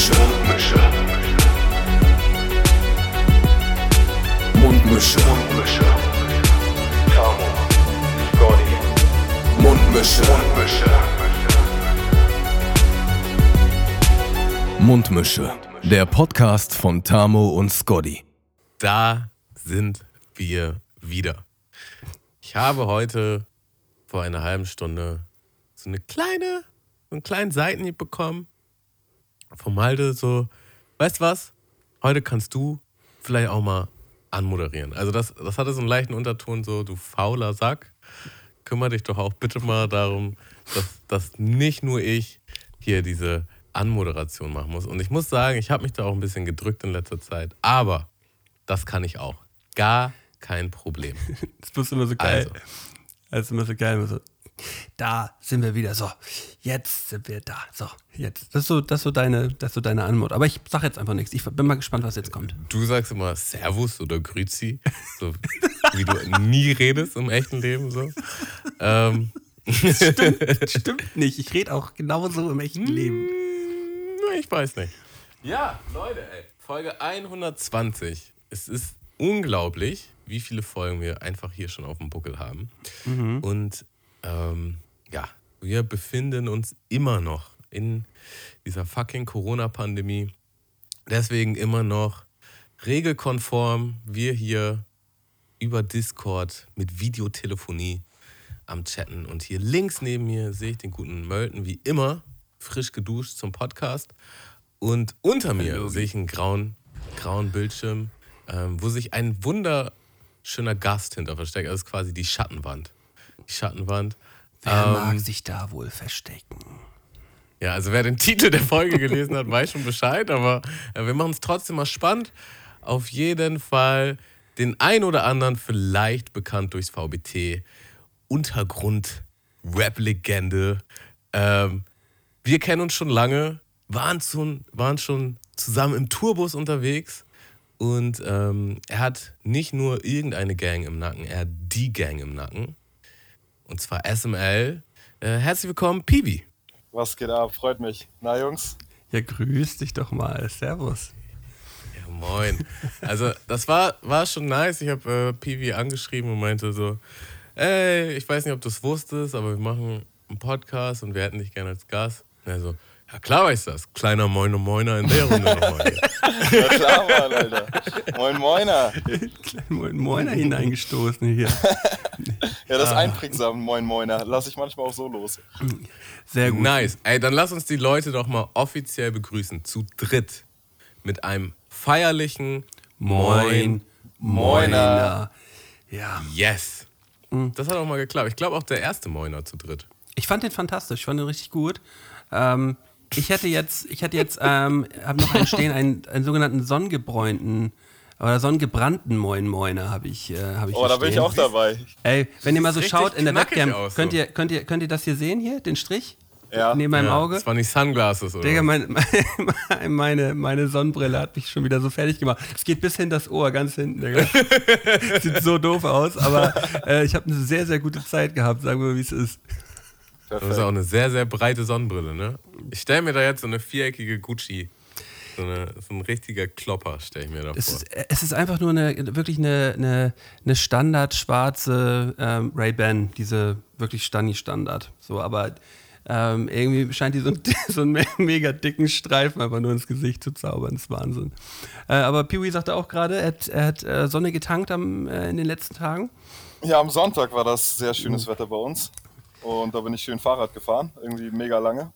Mundmische. Mundmische. Mundmische. Tamo. Scotty. Mundmische. Mundmische. Mundmische. Der Podcast von Tamo und Scotty. Da sind wir wieder. Ich habe heute vor einer halben Stunde so eine kleine, so einen kleinen Seitenhieb bekommen. Vom Malte so, weißt du was? Heute kannst du vielleicht auch mal anmoderieren. Also das, das hatte so einen leichten Unterton, so du fauler Sack. Kümmere dich doch auch bitte mal darum, dass, dass nicht nur ich hier diese Anmoderation machen muss. Und ich muss sagen, ich habe mich da auch ein bisschen gedrückt in letzter Zeit. Aber das kann ich auch. Gar kein Problem. Das ist immer so geil. Also, Das ist immer so geil. Da sind wir wieder. So, jetzt sind wir da. So, jetzt. Das ist so, das ist so, deine, das so deine Anmut. Aber ich sag jetzt einfach nichts. Ich bin mal gespannt, was jetzt kommt. du sagst immer Servus oder Grüzi, so wie du nie redest im echten Leben. So. Ähm, Stimmt nicht. Ich rede auch genauso im echten Leben. Na, ich weiß nicht. Ja, Leute, ey. Folge 120. Es ist unglaublich, wie viele Folgen wir einfach hier schon auf dem Buckel haben. Und ähm, ja, wir befinden uns immer noch in dieser fucking Corona-Pandemie. Deswegen immer noch regelkonform wir hier über Discord mit Videotelefonie am Chatten. Und hier links neben mir sehe ich den guten Mölten wie immer frisch geduscht zum Podcast. Und unter mir sehe ich einen grauen, grauen Bildschirm, ähm, wo sich ein wunderschöner Gast hinter versteckt. Das ist quasi die Schattenwand. Die Schattenwand. Wer Ähm, mag sich da wohl verstecken? ja, also wer den Titel der Folge gelesen hat, weiß schon Bescheid, aber äh, wir machen es trotzdem mal spannend. Auf jeden Fall den ein oder anderen vielleicht bekannt durchs VBT. Untergrund, Rap-Legende. Ähm, wir kennen uns schon lange, waren schon, waren schon zusammen im Tourbus unterwegs und ähm, er hat nicht nur irgendeine Gang im Nacken, er hat die Gang im Nacken. Und zwar SML. Äh, herzlich willkommen, Pibi. Was geht ab? Freut mich. Na, Jungs? Ja, grüß dich doch mal. Servus. Ja, moin. Also, das war, war schon nice. Ich habe äh, Pivi angeschrieben und meinte so: Ey, ich weiß nicht, ob du es wusstest, aber wir machen einen Podcast und wir hätten dich gerne als Gast. Und er so: Ja, klar weiß das. Kleiner Moiner Moiner in der Runde nochmal. Ja, klar, Mann, Alter. Moin, Moiner. Moin Moiner hineingestoßen hier. Ja, Ah. das ist einprägsam, Moin, Moiner. Lass ich manchmal auch so los. Sehr gut. nice. Ey, dann lass uns die Leute doch mal offiziell begrüßen. Zu dritt. Mit einem feierlichen Moin. Moiner. Ja. Yes. Das hat auch mal geklappt. Ich glaube auch der erste Moiner zu dritt. Ich fand den fantastisch, ich fand den richtig gut. Ähm, ich hätte jetzt, ich hätte jetzt, ähm, habe noch einen stehen, einen, einen sogenannten sonnengebräunten oder sonnengebrannten Moin Moiner habe ich, äh, habe ich Oh, da bin ich auch dabei. Ey, wenn ihr mal so schaut in der Webcam, aus, könnt, so. ihr, könnt, ihr, könnt ihr das hier sehen hier, den Strich? Ja. Neben meinem Ja, Auge? Das waren nicht Sunglasses, oder? Digga, mein, mein, meine, meine Sonnenbrille hat mich schon wieder so fertig gemacht. Es geht bis hin das Ohr, ganz hinten. Digga. Sieht so doof aus, aber äh, ich habe eine sehr, sehr gute Zeit gehabt, sagen wir mal, wie es ist. Das ist auch eine sehr, sehr breite Sonnenbrille, ne? Ich stelle mir da jetzt so eine viereckige Gucci, so, eine, so ein richtiger Klopper, stelle ich mir da Es vor. ist, es ist einfach nur eine, wirklich eine, eine, eine Standard schwarze ähm, Ray-Ban, diese wirklich Stani-Standard. So, aber ähm, irgendwie scheint die so, einen- so einen me- mega dicken Streifen einfach nur ins Gesicht zu zaubern. Das ist Wahnsinn. Äh, aber Peewee sagte auch gerade, er hat, er hat äh, Sonne getankt am, äh, in den letzten Tagen. Ja, am Sonntag war das sehr schönes Wetter bei uns. Und da bin ich schön Fahrrad gefahren. Irgendwie mega lange.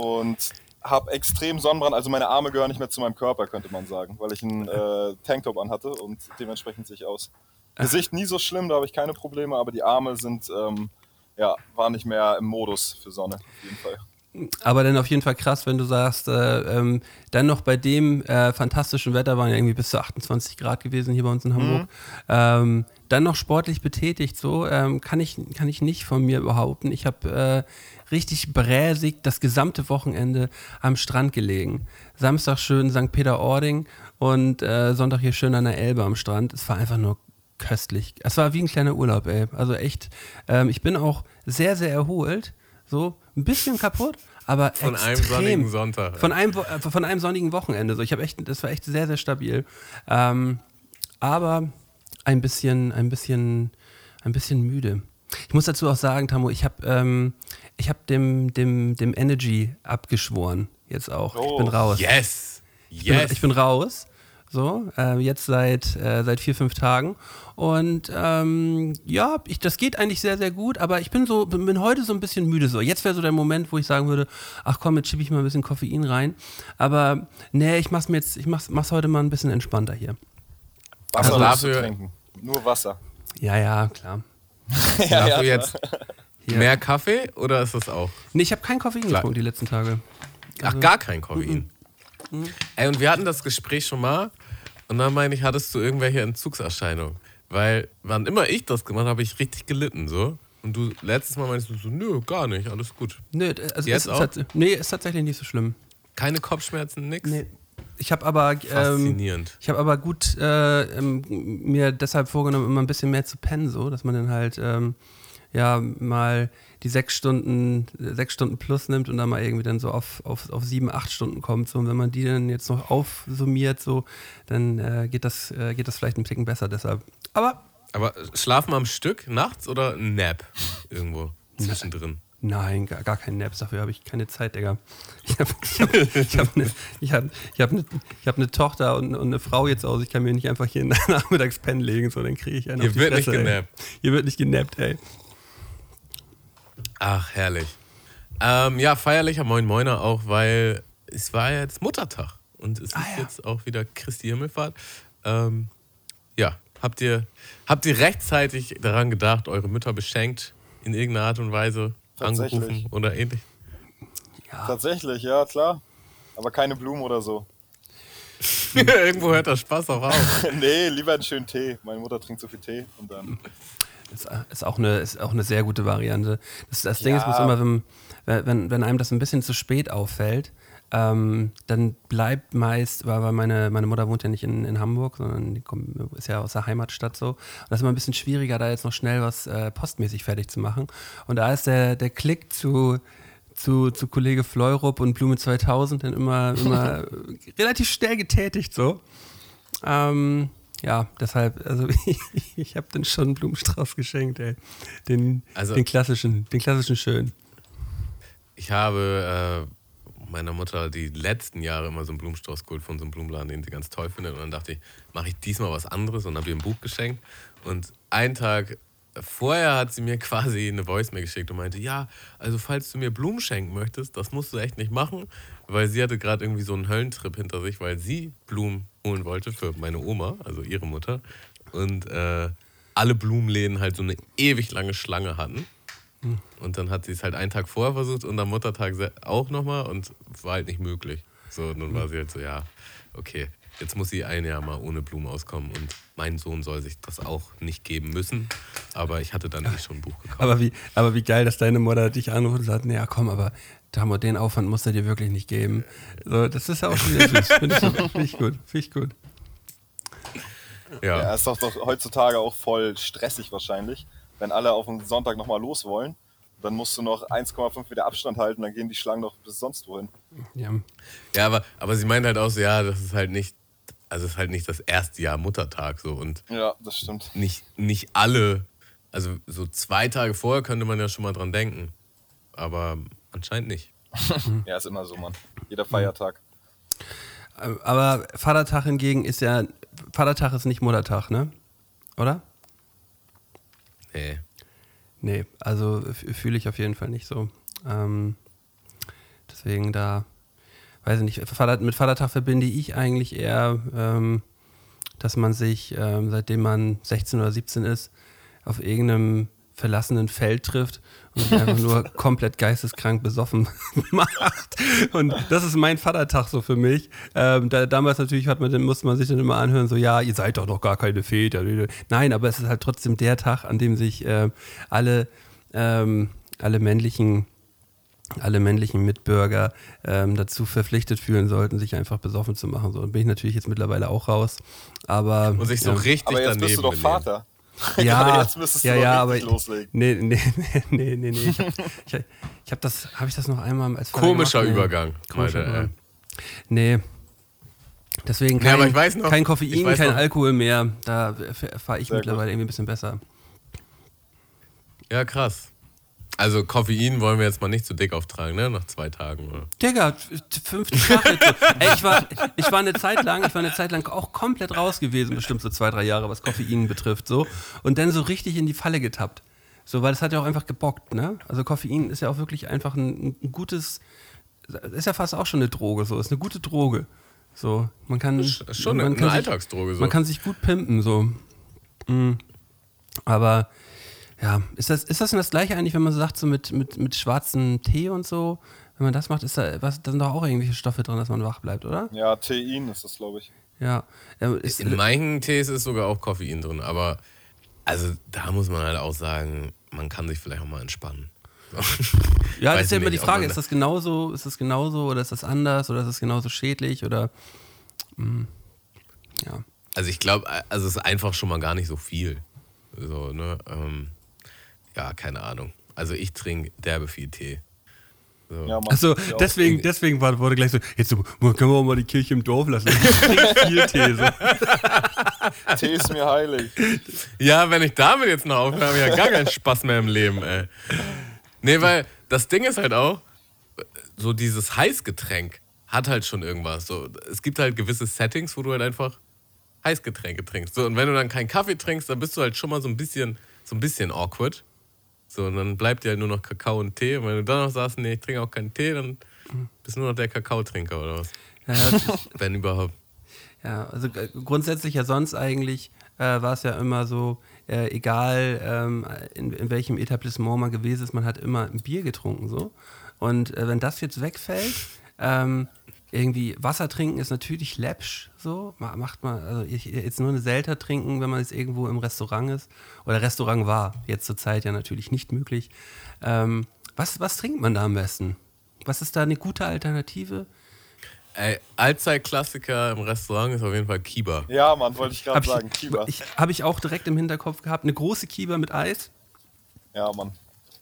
Und habe extrem Sonnenbrand. Also meine Arme gehören nicht mehr zu meinem Körper, könnte man sagen. Weil ich einen äh, Tanktop anhatte und dementsprechend sehe ich aus. Gesicht nie so schlimm, da habe ich keine Probleme. Aber die Arme sind, ähm, ja, waren nicht mehr im Modus für Sonne. Auf jeden Fall. Aber dann auf jeden Fall krass, wenn du sagst, äh, ähm, dann noch bei dem äh, fantastischen Wetter waren ja irgendwie bis zu 28 Grad gewesen hier bei uns in Hamburg. Ähm, dann noch sportlich betätigt, so ähm, kann, ich, kann ich nicht von mir behaupten. Ich habe äh, richtig bräsig das gesamte Wochenende am Strand gelegen. Samstag schön St. Peter-Ording und äh, Sonntag hier schön an der Elbe am Strand. Es war einfach nur köstlich. Es war wie ein kleiner Urlaub, ey. Also echt, ähm, ich bin auch sehr, sehr erholt. So, ein bisschen kaputt, aber Von extrem. einem sonnigen Sonntag. Von einem, äh, von einem sonnigen Wochenende. So, ich habe echt, das war echt sehr, sehr stabil. Ähm, aber ein bisschen, ein bisschen, ein bisschen müde. Ich muss dazu auch sagen, Tamu, ich habe ähm, ich hab dem, dem, dem Energy abgeschworen. Jetzt auch. Ich bin Oh. raus. Yes! Ich bin, Yes! ich bin raus. So, äh, jetzt seit, äh, seit vier, fünf Tagen. Und ähm, ja, ich, das geht eigentlich sehr, sehr gut, aber ich bin so, bin heute so ein bisschen müde. So, jetzt wäre so der Moment, wo ich sagen würde, ach komm, jetzt schiebe ich mal ein bisschen Koffein rein. Aber nee, ich mach's mir jetzt, ich mach's, mach's heute mal ein bisschen entspannter hier. Wasser Also dafür- trinken. Nur Wasser. Ja, ja, klar. Dafür jetzt Hier. mehr Kaffee oder ist das auch? Nee, ich habe kein Koffein getrunken die letzten Tage. Ach, gar kein Koffein. Ey, und wir hatten das Gespräch schon mal und dann meine ich, hattest du irgendwelche Entzugserscheinungen? Weil, wann immer ich das gemacht habe, habe ich richtig gelitten, so. Und du letztes Mal meinst du so, nö, gar nicht, alles gut. Nö, also Jetzt ist, auch? nee, ist tatsächlich nicht so schlimm. Keine Kopfschmerzen, nix? Nee. Ich habe aber ähm, ich habe aber gut äh, ähm, mir deshalb vorgenommen, immer ein bisschen mehr zu pennen, so, dass man dann halt ähm, ja mal die sechs Stunden, sechs Stunden plus nimmt und dann mal irgendwie dann so auf, auf, auf sieben, acht Stunden kommt. So, und wenn man die dann jetzt noch aufsummiert, so, dann äh, geht das, äh, geht das vielleicht ein Ticken besser deshalb. Aber Aber schlafen am Stück nachts oder Nap irgendwo zwischendrin? Nein, gar, gar kein Naps, dafür habe ich keine Zeit, Digga. Ich habe ich hab, eine ich hab, ich hab ne, hab ne Tochter und, und eine Frau jetzt aus. Ich kann mir nicht einfach hier nachmittags pennen legen, so dann kriege ich einen Hier auf die wird nicht Fresse, ey. genappt. Hier wird nicht genappt, ey. Ach, herrlich. Ähm, ja, feierlicher Moin Moiner auch, weil es war jetzt Muttertag und es ist Ah, ja. jetzt auch wieder Christi Himmelfahrt. Ähm, ja, habt ihr, habt ihr rechtzeitig daran gedacht, eure Mütter beschenkt in irgendeiner Art und Weise. Angerufen oder ähnlich? Tatsächlich, ja, klar. Aber keine Blumen oder so. Irgendwo hört der Spaß auch auf. nee, lieber einen schönen Tee. Meine Mutter trinkt so viel Tee und dann. Ist, ist, auch eine, ist auch eine sehr gute Variante. Das, das Ding Ja. ist, muss immer, wenn, wenn, wenn einem das ein bisschen zu spät auffällt, ähm, dann bleibt meist, weil, meine, meine Mutter wohnt ja nicht in, in Hamburg, sondern die kommt, ist ja aus der Heimatstadt so. Und das ist immer ein bisschen schwieriger, da jetzt noch schnell was äh, postmäßig fertig zu machen. Und da ist der, der Klick zu, zu, zu Kollege Fleurup und Blume 2000 dann immer, immer relativ schnell getätigt so. Ähm, ja, deshalb, also ich, ich habe dann schon einen Blumenstrauß geschenkt, ey. Den, Also- den klassischen, den klassischen schön. Ich habe äh, meiner Mutter die letzten Jahre immer so einen Blumenstrauß geholt von so einem Blumenladen, den sie ganz toll findet. Und dann dachte ich, mache ich diesmal was anderes und habe ihr ein Buch geschenkt. Und einen Tag vorher hat sie mir quasi eine Voicemail geschickt und meinte, ja, also falls du mir Blumen schenken möchtest, das musst du echt nicht machen, weil sie hatte gerade irgendwie so einen Höllentrip hinter sich, weil sie Blumen holen wollte für meine Oma, also ihre Mutter. Und äh, alle Blumenläden halt so eine ewig lange Schlange hatten. Und dann hat sie es halt einen Tag vorher versucht und am Muttertag auch nochmal und war halt nicht möglich. So, dann war sie halt so, ja, okay, jetzt muss sie ein Jahr mal ohne Blumen auskommen und mein Sohn soll sich das auch nicht geben müssen. Aber ich hatte dann eh schon ein Buch gekauft. Aber wie, aber wie geil, dass deine Mutter dich anruft und sagt, naja, komm, aber Tamo, den Aufwand musst du dir wirklich nicht geben. So, das ist ja auch schon wieder süß. Finde ich, find ich gut, finde ich gut. Ja, Ja, ist doch, doch heutzutage auch voll stressig wahrscheinlich, wenn alle auf den Sonntag nochmal los wollen. Dann musst du noch 1,5 Meter Abstand halten, dann gehen die Schlangen doch bis sonst wohin. Ja. ja aber, aber sie meint halt auch so, ja, das ist halt nicht, also es ist halt nicht das erste Jahr Muttertag so und Ja, das stimmt. nicht, nicht alle, also so zwei Tage vorher könnte man ja schon mal dran denken. Aber anscheinend nicht. Ja, ist immer so, Mann. Jeder Feiertag. Aber Vatertag hingegen ist ja, Vatertag ist nicht Muttertag, ne? Oder? Nee. Nee, also fühle ich auf jeden Fall nicht so. Ähm, deswegen da, weiß ich nicht, Vater, mit Vatertag verbinde ich eigentlich eher, ähm, dass man sich, ähm, seitdem man 16 oder 17 ist, auf irgendeinem verlassenen Feld trifft und sich einfach nur komplett geisteskrank besoffen macht. Und das ist mein Vatertag so für mich. Ähm, da, damals natürlich hat man, dann musste man sich dann immer anhören, so ja, ihr seid doch noch gar keine Väter. Nein, aber es ist halt trotzdem der Tag, an dem sich äh, alle, ähm, alle männlichen alle männlichen Mitbürger ähm, dazu verpflichtet fühlen sollten, sich einfach besoffen zu machen. So, bin ich natürlich jetzt mittlerweile auch raus. Aber Und sich so ja. richtig Aber jetzt daneben bist du doch benehmen. Vater. Ja, jetzt müsstest du ja, doch ja, aber loslegen. nee, nee, nee, nee, nee. Ich habe ich, hab- ich hab das, habe ich das noch einmal als Komischer gemacht? Übergang. Komischer er. Übergang. Nee. Deswegen kein, aber ich noch- kein Koffein, kein noch- Alkohol mehr. Da fahre ich Sehr mittlerweile gut. irgendwie ein bisschen besser. Ja, krass. Also Koffein wollen wir jetzt mal nicht zu dick auftragen, ne? Nach zwei Tagen. Oder? Digga, 50 Tage. Ey, ich war, ich war eine Zeit lang, ich war eine Zeit lang auch komplett raus gewesen, bestimmt so zwei, drei Jahre, was Koffein betrifft, so. Und dann so richtig in die Falle getappt. So, weil es hat ja auch einfach gebockt, ne? Also Koffein ist ja auch wirklich einfach ein, ein gutes, ist ja fast auch schon eine Droge, so. Ist eine gute Droge. So, man kann. Ist schon man eine, kann eine sich- Alltagsdroge. So. Man kann sich gut pimpen, so. Mhm. Aber ja, ist das, ist das denn das gleiche eigentlich, wenn man so sagt, so mit, mit, mit schwarzem Tee und so? Wenn man das macht, ist da, was, da sind doch auch irgendwelche Stoffe drin, dass man wach bleibt, oder? Ja, Tein ist das, glaube ich. Ja. ist, In manchen Tees ist sogar auch Koffein drin, aber also da muss man halt auch sagen, man kann sich vielleicht auch mal entspannen. ja, das ist ja immer nicht, die Frage, ist das genauso, ist das genauso oder ist das anders oder ist das genauso schädlich oder mm, ja. Also ich glaube, also es ist einfach schon mal gar nicht so viel. So, ne? Ähm, ja, keine Ahnung. Also ich trinke derbe viel Tee. So. Ja. Achso, auch. deswegen, deswegen war, wurde gleich so, jetzt so, können wir auch mal die Kirche im Dorf lassen. Ich trinke viel Tee. So. Tee ist mir heilig. Ja, wenn ich damit jetzt noch aufhöre, habe ich ja gar keinen Spaß mehr im Leben, ey. Nee, weil das Ding ist halt auch, so dieses Heißgetränk hat halt schon irgendwas. So, es gibt halt gewisse Settings, wo du halt einfach Heißgetränke trinkst. So, und wenn du dann keinen Kaffee trinkst, dann bist du halt schon mal so ein bisschen, so ein bisschen awkward. So, und dann bleibt dir halt nur noch Kakao und Tee. Und wenn du dann noch sagst, nee, ich trinke auch keinen Tee, dann bist du nur noch der Kakaotrinker oder was? Ja, ja, Wenn überhaupt. Ja, also äh, grundsätzlich ja sonst eigentlich äh, war es ja immer so, äh, egal ähm, in, in welchem Etablissement man gewesen ist, man hat immer ein Bier getrunken so. Und äh, wenn das jetzt wegfällt, ähm, irgendwie Wasser trinken ist natürlich läppsch, so Ma- macht man, also ich, jetzt nur eine Selter trinken, wenn man jetzt irgendwo im Restaurant ist oder Restaurant war, jetzt zur Zeit ja natürlich nicht möglich. Ähm, was, was trinkt man da am besten? Was ist da eine gute Alternative? Ey, Allzeit-Klassiker im Restaurant ist auf jeden Fall Kiba. Ja, Mann, wollte ich gerade Habe sagen. ich, Kiba. ich, hab ich auch direkt im Hinterkopf gehabt. Eine große Kiba mit Eis. Ja, Mann.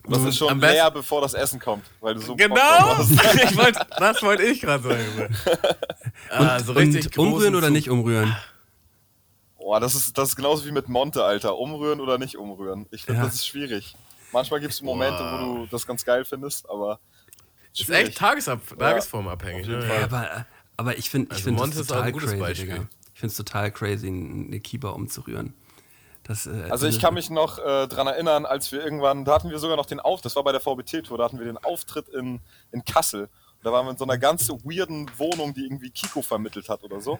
Das ist schon leer, bevor das Essen kommt. Weil du so Genau! ich wollt, das wollte ich gerade sagen. Ah, so richtig Und umrühren oder Zug. nicht umrühren? Boah, das ist, das ist genauso wie mit Monte, Alter. Umrühren oder nicht umrühren. Ich finde, Ja. das ist schwierig. Manchmal gibt es Momente, wo du das ganz geil findest, aber. Ist echt tagesab tagesformabhängig. auf jeden Ne? Fall. Aber, aber ich finde ich Also find Monte das ist auch ein total gutes crazy, Beispiel. Digga. Ich finde es total crazy, eine Kiba umzurühren. Das, äh, Also ich kann mich noch äh, dran erinnern, als wir irgendwann, da hatten wir sogar noch den Auftritt, das war bei der VBT-Tour, da hatten wir den Auftritt in, in Kassel. Da waren wir in so einer ganz weirden Wohnung, die irgendwie Kiko vermittelt hat oder so.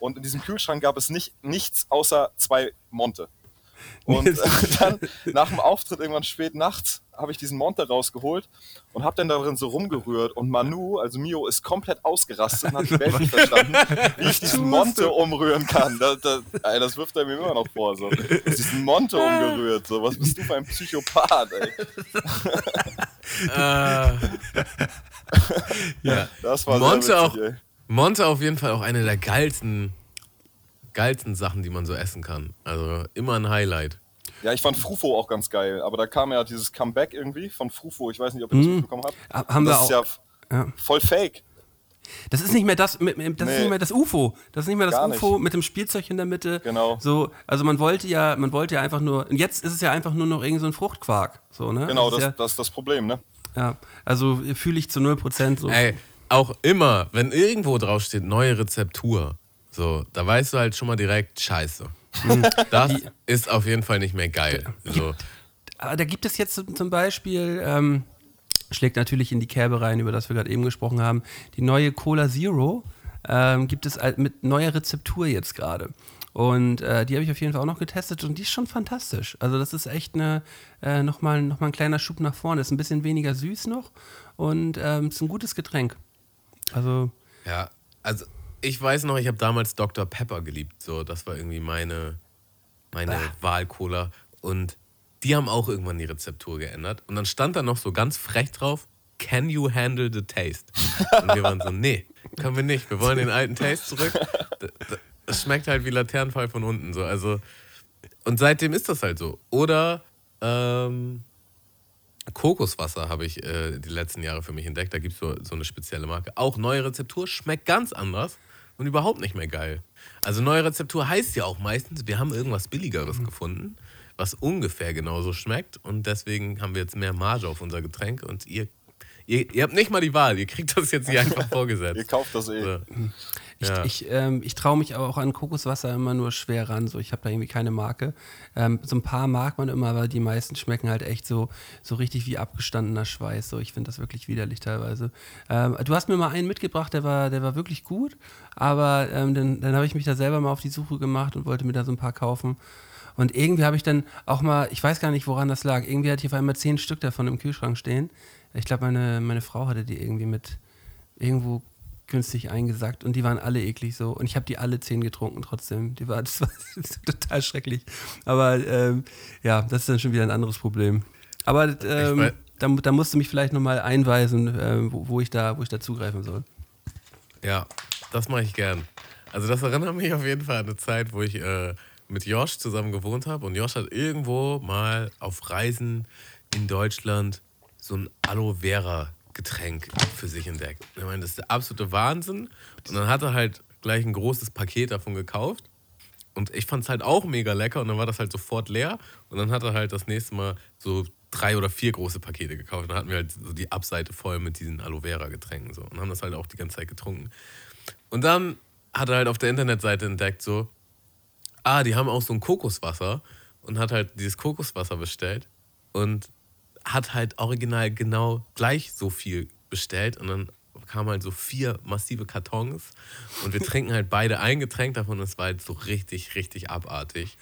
Und in diesem Kühlschrank gab es nicht, nichts außer zwei Monte. Und dann nach dem Auftritt irgendwann spät nachts habe ich diesen Monte rausgeholt und habe dann darin so rumgerührt und Manu, also Mio, ist komplett ausgerastet und hat die Welt nicht verstanden, wie ich diesen Monte umrühren kann. Das, das, ey, das wirft er mir immer noch vor. So. Diesen Monte umgerührt. So. Was bist du für ein Psychopath, ey? Äh, ja. Das war Monte sehr auch, witzig, ey. Monte auf jeden Fall auch eine der geilsten, geilsten Sachen, die man so essen kann. Also immer ein Highlight. Ja, ich fand Frufo auch ganz geil, aber da kam ja dieses Comeback irgendwie von Frufo. Ich weiß nicht, ob ihr das mitbekommen habt. Ha- haben wir das auch. ist ja, Ja. voll fake. Das ist nicht mehr das, das ist Nee. nicht mehr das UFO. Das ist nicht mehr das Gar UFO nicht. mit dem Spielzeug in der Mitte. Genau. So, also man wollte ja, man wollte ja einfach nur, und jetzt ist es ja einfach nur noch irgend so ein Fruchtquark. So, ne? Genau, das das, ist das ist das Problem, ne? ja, ja, also fühle ich zu 0% so. Ey, auch immer, wenn irgendwo draufsteht, neue Rezeptur, so, da weißt du halt schon mal direkt, scheiße. Das ist auf jeden Fall nicht mehr geil. So. Aber da gibt es jetzt zum- Beispiel, ähm, schlägt natürlich in die Kerbe rein, über das wir gerade eben gesprochen haben, die neue Cola Zero ähm, gibt es mit neuer Rezeptur jetzt gerade. Und äh, die habe ich auf jeden Fall auch noch getestet und die ist schon fantastisch. Also das ist echt eine, äh, nochmal noch mal ein kleiner Schub nach vorne. Ist ein bisschen weniger süß noch und ähm, ist ein gutes Getränk. Also Ja, also ich weiß noch, ich habe damals Dr. Pepper geliebt. So, das war irgendwie meine, meine Wahlcola. Und die haben auch irgendwann die Rezeptur geändert. Und dann stand da noch so ganz frech drauf, can you handle the taste? Und wir waren so, nee, können wir nicht. Wir wollen den alten Taste zurück. Es schmeckt halt wie Laternenfall von unten. So. Also und seitdem ist das halt so. Oder ähm, Kokoswasser habe ich äh, die letzten Jahre für mich entdeckt. Da gibt es so, so eine spezielle Marke. Auch neue Rezeptur, schmeckt ganz anders und überhaupt nicht mehr geil. Also neue Rezeptur heißt ja auch meistens, wir haben irgendwas Billigeres gefunden, was ungefähr genauso schmeckt. Und deswegen haben wir jetzt mehr Marge auf unser Getränk und ihr, ihr, ihr habt nicht mal die Wahl, ihr kriegt das jetzt hier einfach Ihr vorgesetzt. kauft das eh. So. Ich, Ja. ich, ähm, ich traue mich aber auch an Kokoswasser immer nur schwer ran. So, ich habe da irgendwie keine Marke. Ähm, so ein paar mag man immer, aber die meisten schmecken halt echt so, so richtig wie abgestandener Schweiß. So, ich finde das wirklich widerlich teilweise. Ähm, du hast mir mal einen mitgebracht, der war, der war wirklich gut, aber ähm, dann, dann habe ich mich da selber mal auf die Suche gemacht und wollte mir da so ein paar kaufen. Und irgendwie habe ich dann auch mal, ich weiß gar nicht, woran das lag. Irgendwie hatte ich auf einmal zehn Stück davon im Kühlschrank stehen. Ich glaube, meine, meine Frau hatte die irgendwie mit irgendwo günstig eingesackt und die waren alle eklig so. Und ich habe die alle zehn getrunken trotzdem. Die war, das war total schrecklich. Aber ähm, ja, das ist dann schon wieder ein anderes Problem. Aber ähm, da, da musst du mich vielleicht nochmal einweisen, ähm, wo, wo, ich da, wo ich da zugreifen soll. Ja, das mache ich gern. Also das erinnert mich auf jeden Fall an eine Zeit, wo ich äh, mit Josh zusammen gewohnt habe und Josh hat irgendwo mal auf Reisen in Deutschland so ein Aloe Vera Getränk für sich entdeckt. Ich meine, das ist der absolute Wahnsinn. Und dann hat er halt gleich ein großes Paket davon gekauft. Und ich fand es halt auch mega lecker und dann war das halt sofort leer. Und dann hat er halt das nächste Mal so drei oder vier große Pakete gekauft. Und dann hatten wir halt so die Abseite voll mit diesen Aloe Vera Getränken so. Und haben das halt auch die ganze Zeit getrunken. Und dann hat er halt auf der Internetseite entdeckt, so, ah, die haben auch so ein Kokoswasser und hat halt dieses Kokoswasser bestellt und hat halt original genau gleich so viel bestellt und dann kamen halt so vier massive Kartons und wir trinken halt beide ein Getränk davon und es war halt so richtig, richtig abartig.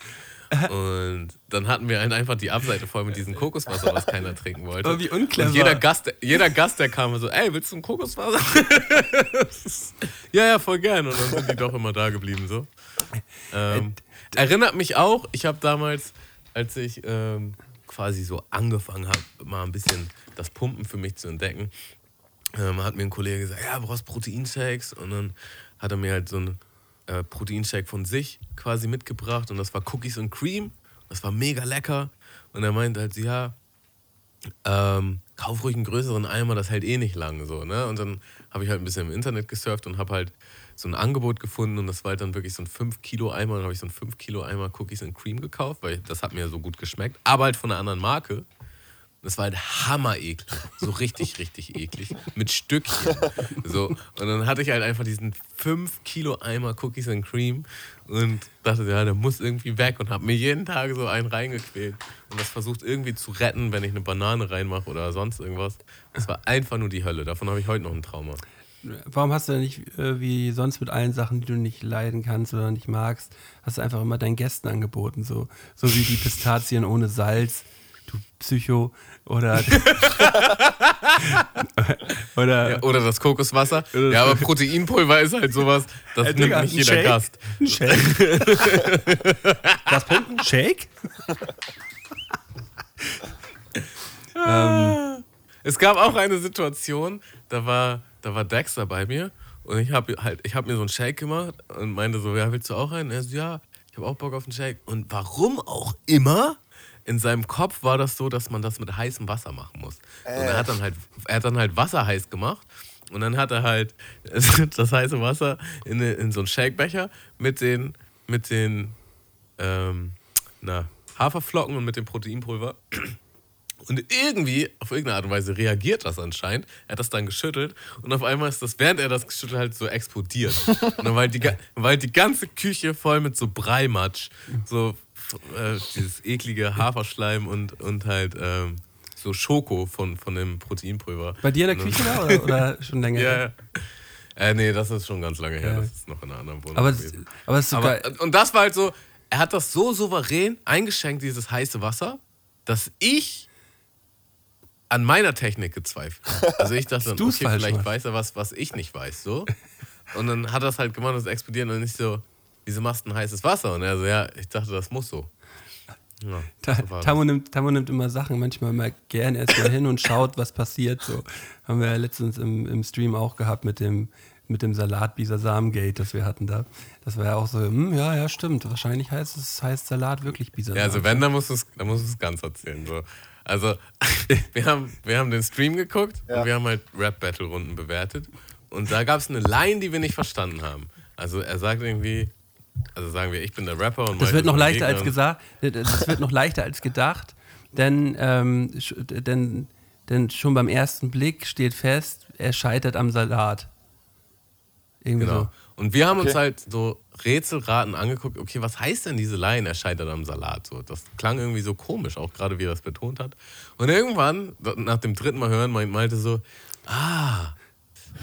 Und dann hatten wir halt einfach die Abseite voll mit diesem Kokoswasser, was keiner trinken wollte. Aber wie unclever. Und jeder Gast, jeder Gast, der kam, war so, ey, willst du ein Kokoswasser? ja, ja, voll gern. Und dann sind die doch immer da geblieben so. Ähm, erinnert mich auch, ich habe damals, als ich ähm, quasi so angefangen habe, mal ein bisschen das Pumpen für mich zu entdecken, ähm, hat mir ein Kollege gesagt, ja, brauchst Proteinshakes. Und dann hat er mir halt so einen äh, Proteinshake von sich quasi mitgebracht. Und das war Cookies und Cream. Das war mega lecker. Und er meinte halt, ja, ähm, kauf ruhig einen größeren Eimer, das hält eh nicht lang so, ne? Und dann habe ich halt ein bisschen im Internet gesurft und habe halt so ein Angebot gefunden und das war halt dann wirklich so ein 5 Kilo Eimer. Und dann habe ich so einen 5 Kilo Eimer Cookies and Cream gekauft, weil das hat mir so gut geschmeckt, aber halt von einer anderen Marke. Das war halt hammereklig. So richtig, richtig eklig. Mit Stückchen. So. Und dann hatte ich halt einfach diesen 5 Kilo Eimer Cookies and Cream und dachte, ja, der muss irgendwie weg und habe mir jeden Tag so einen reingequält und das versucht irgendwie zu retten, wenn ich eine Banane reinmache oder sonst irgendwas. Das war einfach nur die Hölle. Davon habe ich heute noch ein Trauma. Warum hast du denn nicht, äh, wie sonst mit allen Sachen, die du nicht leiden kannst oder nicht magst, hast du einfach immer deinen Gästen angeboten, so, so wie die Pistazien ohne Salz, du Psycho, oder, oder, Ja, oder das Kokoswasser. Ja, aber Proteinpulver ist halt sowas, das Äh, nimmt Digga, nicht jeder Shake? Gast. Ein Shake. Was pumpen? Shake? ähm, Es gab auch eine Situation, da war, da war Dexter bei mir und ich habe halt, ich habe mir so einen Shake gemacht und meinte so, ja, willst du auch einen? Er so, ja, ich habe auch Bock auf einen Shake. Und warum auch immer, in seinem Kopf war das so, dass man das mit heißem Wasser machen muss. Und er hat dann halt, er hat dann halt Wasser heiß gemacht und dann hat er halt das heiße Wasser in, in so einen Shakebecher mit den, mit den ähm, na, Haferflocken und mit dem Proteinpulver. Und irgendwie, auf irgendeine Art und Weise, reagiert das anscheinend. Er hat das dann geschüttelt und auf einmal ist das, während er das geschüttelt hat, so explodiert. Und dann war halt die, war halt die ganze Küche voll mit so Breimatsch. So äh, dieses eklige Haferschleim und, und halt ähm, so Schoko von, von dem Proteinpulver. bei dir in der Küche da oder, oder schon länger? Ja, ja. Äh, nee, das ist schon ganz lange her. Ja. Das ist noch in einer anderen Wohnung Aber, es ist so Aber, geil. und das war halt so, er hat das so souverän eingeschenkt, dieses heiße Wasser, dass ich an meiner Technik gezweifelt. Also ich dachte dann, okay, vielleicht machst. weiß er was, was ich nicht weiß, so. Und dann hat er es halt gemacht und es explodiert und ich so, wieso machst du ein heißes Wasser? Und er so, ja, ich dachte, das muss so. Ja, Ta so das. Tammo, nimmt, nimmt immer Sachen manchmal mal gerne erstmal hin und schaut, was passiert. So haben wir ja letztens im, im Stream auch gehabt mit dem, mit dem Salat Bisasamgate, das wir hatten da. Das war ja auch so, hm, ja, ja, stimmt. Wahrscheinlich heißt es heißt Salat wirklich Bisasam. Ja, also wenn, dann musst du es ganz erzählen. So. Also, wir haben, wir haben den Stream geguckt Ja. und wir haben halt Rap-Battle-Runden bewertet. Und da gab es eine Line, die wir nicht verstanden haben. Also er sagt irgendwie, also sagen wir, ich bin der Rapper und Das wird noch leichter Gegner. als gesagt. Das wird noch leichter als gedacht, denn, ähm, denn, denn schon beim ersten Blick steht fest, er scheitert am Salat. Irgendwie Genau. so. Und wir haben uns Okay. halt so Rätselraten angeguckt, okay, was heißt denn diese Line, er scheitert am Salat? So, das klang irgendwie so komisch, auch gerade wie er das betont hat. Und irgendwann, nach dem dritten Mal hören, meint- meinte so, ah,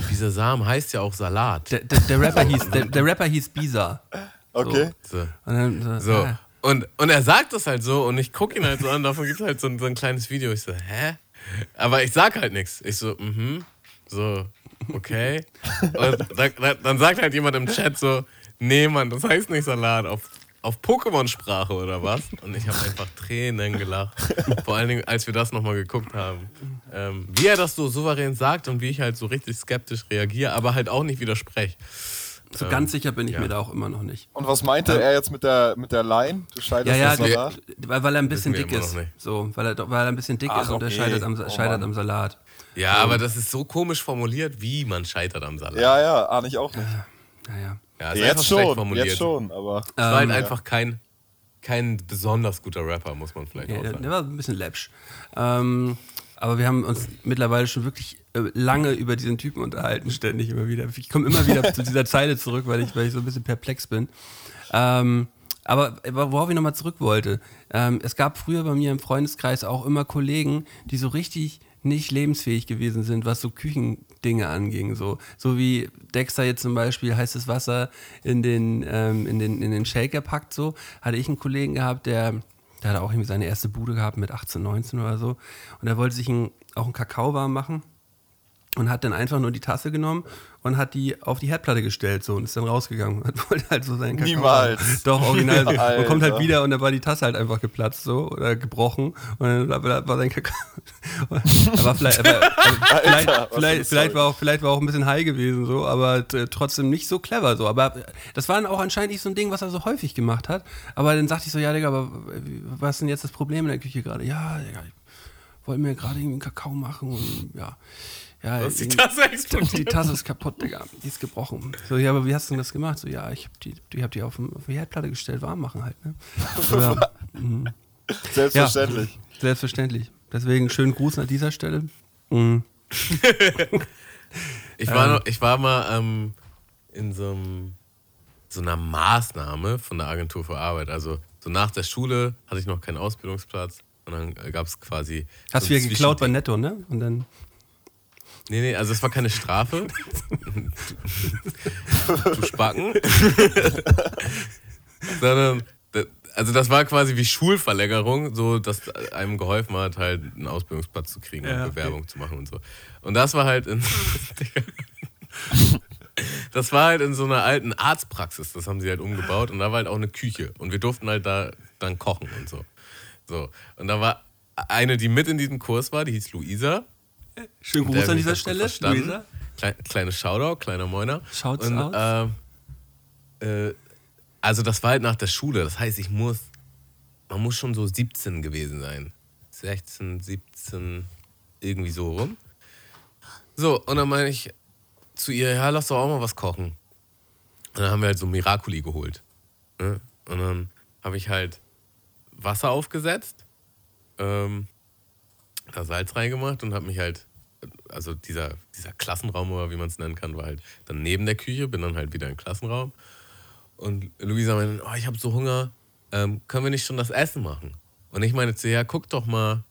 dieser Samen heißt ja auch Salat. Der, der, der, Rapper hieß, der, der Rapper hieß Bisa. Okay. So. Und dann, So. ah. Und, und er sagt das halt so und ich gucke ihn halt so an, davon gibt es halt so ein, so ein kleines Video. Ich so, hä? Aber ich sag halt nichts. Ich so, mhm. So, okay. Und dann, dann- dann sagt halt jemand im Chat so, nee, Mann, das heißt nicht Salat. Auf, auf Pokémon-Sprache oder was? Und ich habe einfach Tränen gelacht. Vor allen Dingen, als wir das nochmal geguckt haben. Ähm, wie er das so souverän sagt und wie ich halt so richtig skeptisch reagiere, aber halt auch nicht widerspreche. So ganz sicher bin ich ja. mir da auch immer noch nicht. Und was meinte er jetzt mit der, mit der Line? Du Ja, scheiterst ja, am Salat? weil, weil er ein bisschen dick ist. So, weil er, weil er ein bisschen dick Ach, ist und er scheitert am, Oh, scheitert am Salat. Ja, aber das ist so komisch formuliert, wie man scheitert am Salat. Ja, ja, ahne ich auch nicht. Naja. Ja, ist einfach Jetzt schlecht schon, formuliert. jetzt schon, aber Es war halt Ähm, einfach kein, kein besonders guter Rapper, muss man vielleicht Ja, auch sagen. der war ein bisschen läppsch. Ähm, aber wir haben uns mittlerweile schon wirklich äh, lange über diesen Typen unterhalten, ständig immer wieder. Ich komme immer wieder zu dieser Zeile zurück, weil ich, weil ich so ein bisschen perplex bin. Ähm, aber aber worauf ich nochmal zurück wollte, ähm, es gab früher bei mir im Freundeskreis auch immer Kollegen, die so richtig nicht lebensfähig gewesen sind, was so Küchendinge anging. So, so wie Dexter jetzt zum Beispiel heißes Wasser in den, ähm, in den, in den Shaker packt, so, hatte ich einen Kollegen gehabt, der, der hat auch irgendwie seine erste Bude gehabt mit 18, 19 oder so. Und er wollte sich ein, auch einen Kakao warm machen und hat dann einfach nur die Tasse genommen und hat die auf die Herdplatte gestellt so und ist dann rausgegangen und wollte halt so seinen Kakao. Niemals. haben. Doch, original. so. und kommt halt Alter. wieder und dann war die Tasse halt einfach geplatzt so oder gebrochen und dann war, sein Kakao. aber vielleicht, aber, aber vielleicht, für vielleicht, vielleicht, war auch, vielleicht war auch ein bisschen high gewesen so, aber trotzdem nicht so clever so. Aber das war dann auch anscheinend nicht so ein Ding, was er so häufig gemacht hat. Aber dann sagte ich so, ja, Digga, aber was ist denn jetzt das Problem in der Küche gerade? Ja, Digga, ich wollte mir gerade irgendwie einen Kakao machen und ja. Ja, Was, die Tasse explodiert? Die Tasse ist kaputt, Digga. Die ist gebrochen. So, ja, aber wie hast du denn das gemacht? So, ja, ich hab die, ich hab die auf, auf die Herdplatte gestellt, warm machen halt, ne? Oder, selbstverständlich. selbstverständlich. Deswegen schönen Gruß an dieser Stelle. Mhm. Ich war, noch, ich war mal ähm, in so, einem, so einer Maßnahme von der Agentur für Arbeit. Also so nach der Schule hatte ich noch keinen Ausbildungsplatz und dann gab es quasi. Hast so du wieder geklaut bei. Netto, ne? Und dann. Nee, nee, also es war keine Strafe. du, Spacken. Sondern, also das war quasi wie Schulverlängerung, so dass einem geholfen hat, halt einen Ausbildungsplatz zu kriegen Ja, und okay. Bewerbung zu machen und so. Und das war halt in. Das war halt in so einer alten Arztpraxis, das haben sie halt umgebaut und da war halt auch eine Küche und wir durften halt da dann kochen und so. So. Und da war eine, die mit in diesem Kurs war, die hieß Luisa. Schönen Gruß an dieser Stelle. Luisa. Klei kleine Shoutout, kleiner Moiner. Shouts Und, ähm, äh, also das war halt nach der Schule. Das heißt, ich muss, man muss schon so 17 gewesen sein. 16, 17, irgendwie so rum. So, und dann meine ich zu ihr, ja, lass doch auch mal was kochen. Und dann haben wir halt so Miraculi geholt. Ne? Und dann habe ich halt Wasser aufgesetzt, ähm, da Salz reingemacht und habe mich halt, also dieser, dieser Klassenraum oder wie man es nennen kann, war halt dann neben der Küche, bin dann halt wieder im Klassenraum. Und Luisa meinte, oh, ich habe so Hunger, ähm, können wir nicht schon das Essen machen? Und ich meine zu ihr, ja, guck doch mal,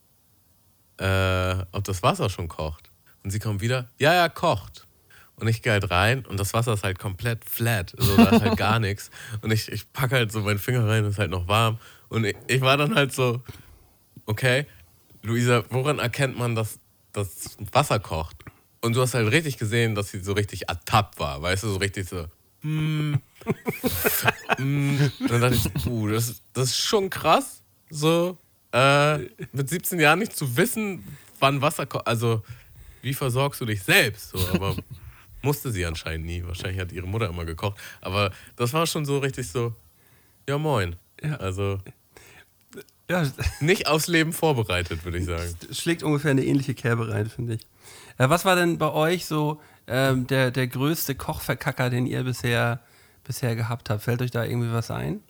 äh, ob das Wasser schon kocht. Und sie kommt wieder, ja, ja, kocht. Und ich gehe halt rein und das Wasser ist halt komplett flat. Also da ist halt gar nichts. Und ich, ich packe halt so meinen Finger rein, ist halt noch warm. Und ich, ich war dann halt so, okay, Luisa, woran erkennt man, dass das Wasser kocht? Und du hast halt richtig gesehen, dass sie so richtig ertappt war. Weißt du, so richtig so, mm, mm. Und dann dachte ich, uh, das, das ist schon krass, so äh, mit 17 Jahren nicht zu wissen, wann Wasser kocht. Also, wie versorgst du dich selbst? So, aber Musste sie anscheinend nie. Wahrscheinlich hat ihre Mutter immer gekocht. Aber das war schon so richtig so, ja moin. Ja. Also Ja, nicht aufs Leben vorbereitet, würde ich sagen. schlägt ungefähr eine ähnliche Kerbe rein, finde ich. Äh, was war denn bei euch so ähm, der, der größte Kochverkacker, den ihr bisher, bisher gehabt habt? Fällt euch da irgendwie was ein?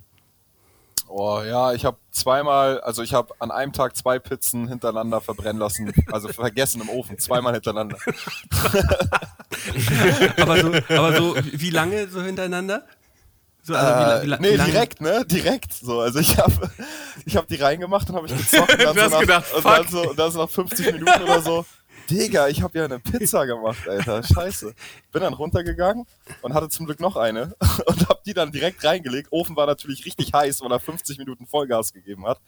Oh ja, ich habe zweimal, also ich habe an einem Tag zwei Pizzen hintereinander verbrennen lassen, also vergessen im Ofen, zweimal hintereinander. Aber so, aber so wie lange so hintereinander? So, also wie, la- wie, Äh, nee, wie direkt, ne? Direkt. So, also ich habe ich hab die reingemacht und habe ich gezockt. Und dann, Du hast so nach, gedacht, und dann so, und dann so nach 50 Minuten oder so. Digga, ich habe ja eine Pizza gemacht, Alter. Scheiße. Bin dann runtergegangen und hatte zum Glück noch eine und habe die dann direkt reingelegt. Ofen war natürlich richtig heiß, weil er 50 Minuten Vollgas gegeben hat.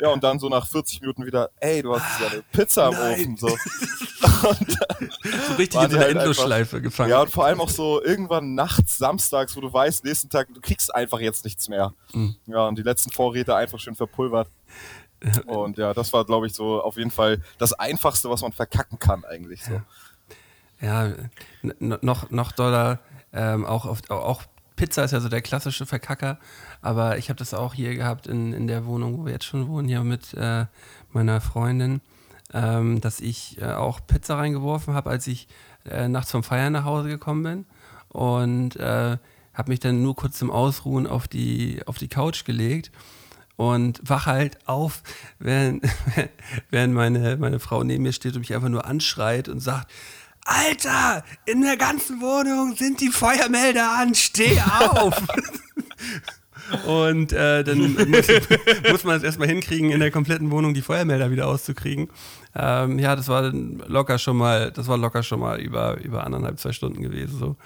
Ja, und dann so nach 40 Minuten wieder, ey, du hast ja eine Pizza im Nein. Ofen. So. So richtig in einer halt Endlosschleife gefangen. Ja, und vor allem auch so irgendwann nachts, samstags, wo du weißt, nächsten Tag, du kriegst einfach jetzt nichts mehr. Mhm. Ja, und die letzten Vorräte einfach schön verpulvert. Und ja, das war, glaube ich, so auf jeden Fall das Einfachste, was man verkacken kann, eigentlich so. Ja, n- noch, noch doller, ähm, auch, auf, auch Pizza ist ja so der klassische Verkacker, aber ich habe das auch hier gehabt in, in der Wohnung, wo wir jetzt schon wohnen, hier mit äh, meiner Freundin, ähm, dass ich äh, auch Pizza reingeworfen habe, als ich äh, nachts vom Feiern nach Hause gekommen bin und äh, habe mich dann nur kurz zum Ausruhen auf die, auf die Couch gelegt und wach halt auf, während, während meine, meine Frau neben mir steht und mich einfach nur anschreit und sagt, Alter, in der ganzen Wohnung sind die Feuermelder an, steh auf! Und äh, dann muss, muss man es erstmal hinkriegen, in der kompletten Wohnung die Feuermelder wieder auszukriegen. Ähm, ja, das war locker schon mal, das war locker schon mal über, über anderthalb, zwei Stunden gewesen. So.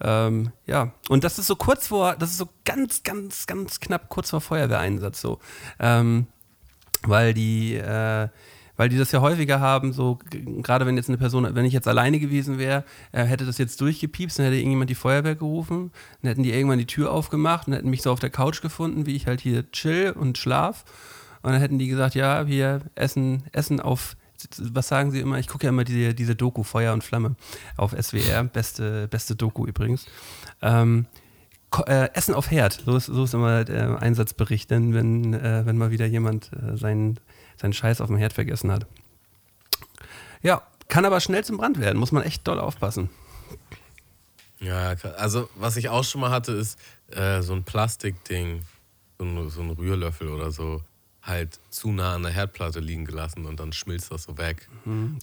Ähm, ja, und das ist so kurz vor, das ist so ganz, ganz, ganz knapp kurz vor Feuerwehreinsatz so. Ähm, weil die, äh, weil die das ja häufiger haben, so gerade wenn jetzt eine Person, wenn ich jetzt alleine gewesen wäre, äh, hätte das jetzt durchgepiepst, dann hätte irgendjemand die Feuerwehr gerufen, dann hätten die irgendwann die Tür aufgemacht und hätten mich so auf der Couch gefunden, wie ich halt hier chill und schlaf. Und dann hätten die gesagt, ja, hier Essen, Essen auf, was sagen sie immer? Ich gucke ja immer diese, diese Doku Feuer und Flamme auf SWR, beste, beste Doku übrigens. Ähm, äh, Essen auf Herd, so ist, so ist immer der Einsatzbericht, denn wenn, äh, wenn mal wieder jemand äh, seinen, seinen Scheiß auf dem Herd vergessen hat. Ja, kann aber schnell zum Brand werden, muss man echt doll aufpassen. Ja, also was ich auch schon mal hatte, ist äh, so ein Plastikding, so ein, so ein Rührlöffel oder so, halt zu nah an der Herdplatte liegen gelassen und dann schmilzt das so weg.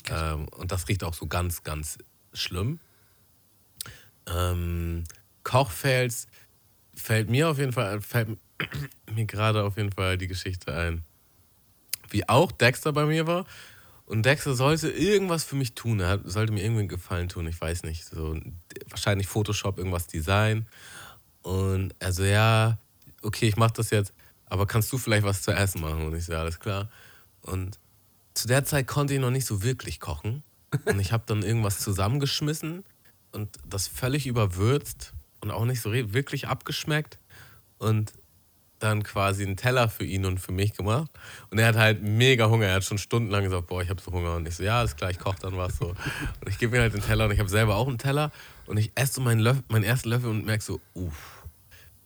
ähm, und das riecht auch so ganz, ganz schlimm. Ähm, Kochfails fällt mir auf jeden Fall, fällt mir gerade auf jeden Fall die Geschichte ein, wie auch Dexter bei mir war. Und Dexter sollte irgendwas für mich tun. Er sollte mir irgendwie einen Gefallen tun. Ich weiß nicht. So, wahrscheinlich Photoshop, irgendwas Design. Und er so, ja, okay, ich mach das jetzt. Aber kannst du vielleicht was zu essen machen? Und ich so, alles klar. Und zu der Zeit konnte ich noch nicht so wirklich kochen. Und ich habe dann irgendwas zusammengeschmissen und das völlig überwürzt und auch nicht so wirklich abgeschmeckt. Und dann quasi einen Teller für ihn und für mich gemacht. Und er hat halt mega Hunger. Er hat schon stundenlang gesagt, boah, ich habe so Hunger. Und ich so, ja, ist klar, ich koche dann was so. Und ich gebe ihm halt den Teller und ich habe selber auch einen Teller. Und ich esse so meinen, Löffel, meinen ersten Löffel und merke so, uff,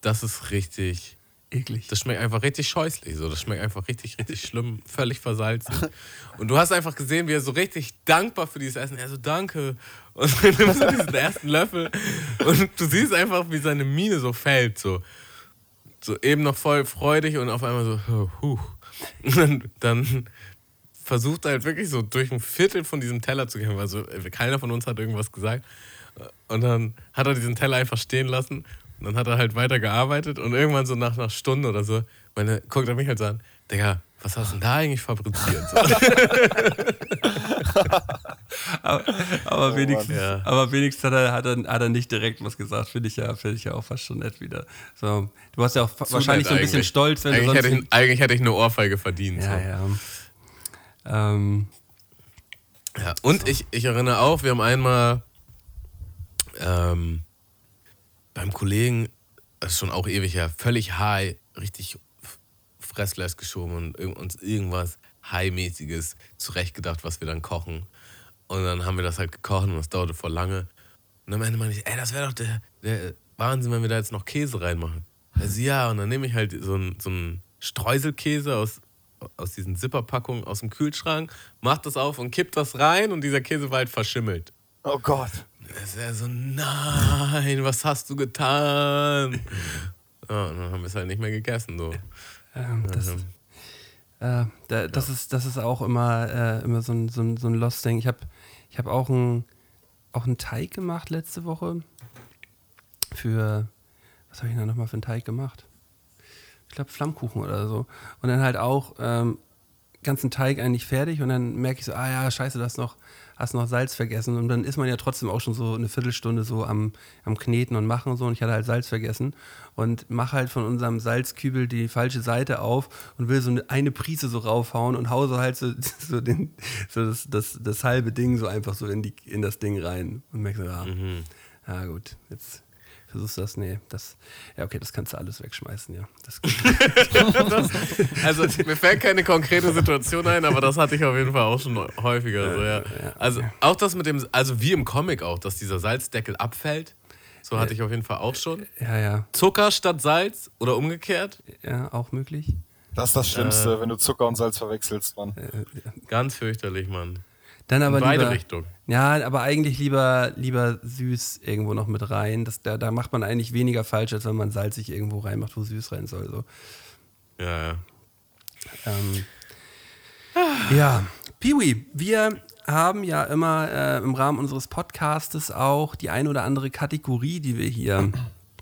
das ist richtig, Eklig. das schmeckt einfach richtig scheußlich. So. Das schmeckt einfach richtig, richtig schlimm, völlig versalzen. Und du hast einfach gesehen, wie er so richtig dankbar für dieses Essen. Er so, danke. Und dann nimmst du diesen ersten Löffel und du siehst einfach, wie seine Miene so fällt. So, so eben noch voll freudig und auf einmal so, oh, huh. Und dann, versucht er halt wirklich so durch ein Viertel von diesem Teller zu gehen. Also keiner von uns hat irgendwas gesagt. Und dann hat er diesen Teller einfach stehen lassen. Und dann hat er halt weiter gearbeitet und irgendwann so nach einer Stunde oder so, meine, guckt er mich halt so an, Digga, was hast du denn da eigentlich fabriziert? So. Aber, aber, wenigstens, Mann. Ja. aber wenigstens hat er, hat, er, hat er nicht direkt was gesagt. Finde ich, ja, find ich ja auch fast schon nett wieder. So, du warst ja auch Zu wahrscheinlich so ein bisschen stolz, wenn eigentlich du sonst. hätte, ich, eigentlich hätte ich eine Ohrfeige verdient. ja, so. ja. Ähm, Ja, und ich, ich erinnere auch, wir haben einmal ähm, beim Kollegen, das ist schon auch ewig her, völlig high, richtig f- Fressfleisch geschoben und uns irgendwas High-mäßiges zurechtgedacht, was wir dann kochen. Und dann haben wir das halt gekocht und das dauerte voll lange. Und am Ende meine ich, ey, das wäre doch der, der Wahnsinn, wenn wir da jetzt noch Käse reinmachen. Also ja, und dann nehme ich halt so einen so einen Streuselkäse aus, aus diesen Zipperpackungen aus dem Kühlschrank, mach das auf und kipp das rein und dieser Käse war halt verschimmelt. Oh Gott. Das ist ja so, nein, was hast du getan? Ja, und dann haben wir es halt nicht mehr gegessen. So. Ähm, das, äh, da, das, ist, das ist auch immer, äh, immer so ein, so ein, so ein Lost-Ding. Ich habe ich hab auch, einen, auch einen Teig gemacht letzte Woche. Für, was habe ich da nochmal für einen Teig gemacht? Ich glaube Flammkuchen oder so. Und dann halt auch ähm, ganzen Teig eigentlich fertig und dann merke ich so, ah ja, scheiße, du hast noch, hast noch Salz vergessen. Und dann ist man ja trotzdem auch schon so eine Viertelstunde so am, am Kneten und machen und so. Und ich hatte halt Salz vergessen und mache halt von unserem Salzkübel die falsche Seite auf und will so eine, eine Prise so raufhauen und hause halt so, so, den, so das, das, das halbe Ding so einfach so in, die, in das Ding rein. Und merke so, ja, ja gut, jetzt versuchst du das, nee, das, ja okay, das kannst du alles wegschmeißen, ja. Das, das, also mir fällt keine konkrete Situation ein, aber das hatte ich auf jeden Fall auch schon häufiger. So, ja. Also auch das mit dem, also wie im Comic auch, dass dieser Salzdeckel abfällt. So hatte ich auf jeden Fall auch schon. ja, ja, Zucker statt Salz oder umgekehrt. ja, auch möglich. Das ist das Schlimmste, wenn du Zucker und Salz verwechselst, Mann. Ganz fürchterlich, Mann. Dann aber In beide lieber, Richtungen. Ja, aber eigentlich lieber, lieber süß irgendwo noch mit rein. Das, da, da macht man eigentlich weniger falsch, als wenn man salzig irgendwo reinmacht, wo süß rein soll. So. Ja, ja. Ähm, ja, Piwi, wir haben ja immer äh, im Rahmen unseres Podcastes auch die ein oder andere Kategorie, die wir hier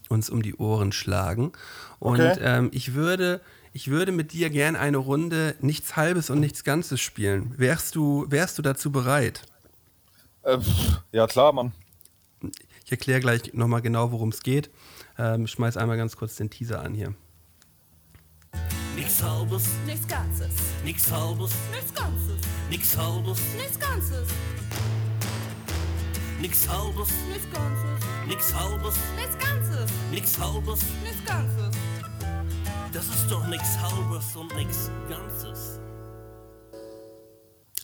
uns um die Ohren schlagen. Und Okay. ähm, ich würde, ich würde mit dir gern eine Runde nichts Halbes und nichts Ganzes spielen. Wärst du, wärst du dazu bereit? Äh, ja, klar, Mann. Ich erkläre gleich nochmal genau, worum es geht. Ähm, ich schmeiß einmal ganz kurz den Teaser an hier. Nix halbes, Nichts Ganzes. nix halbes, Nichts Ganzes. nix halbes, Nichts Ganzes. nix halbes, Nichts Ganzes. nix halbes, Nichts Ganzes. nix halbes. Nichts Ganzes. Das ist doch nix halbes und nix ganzes.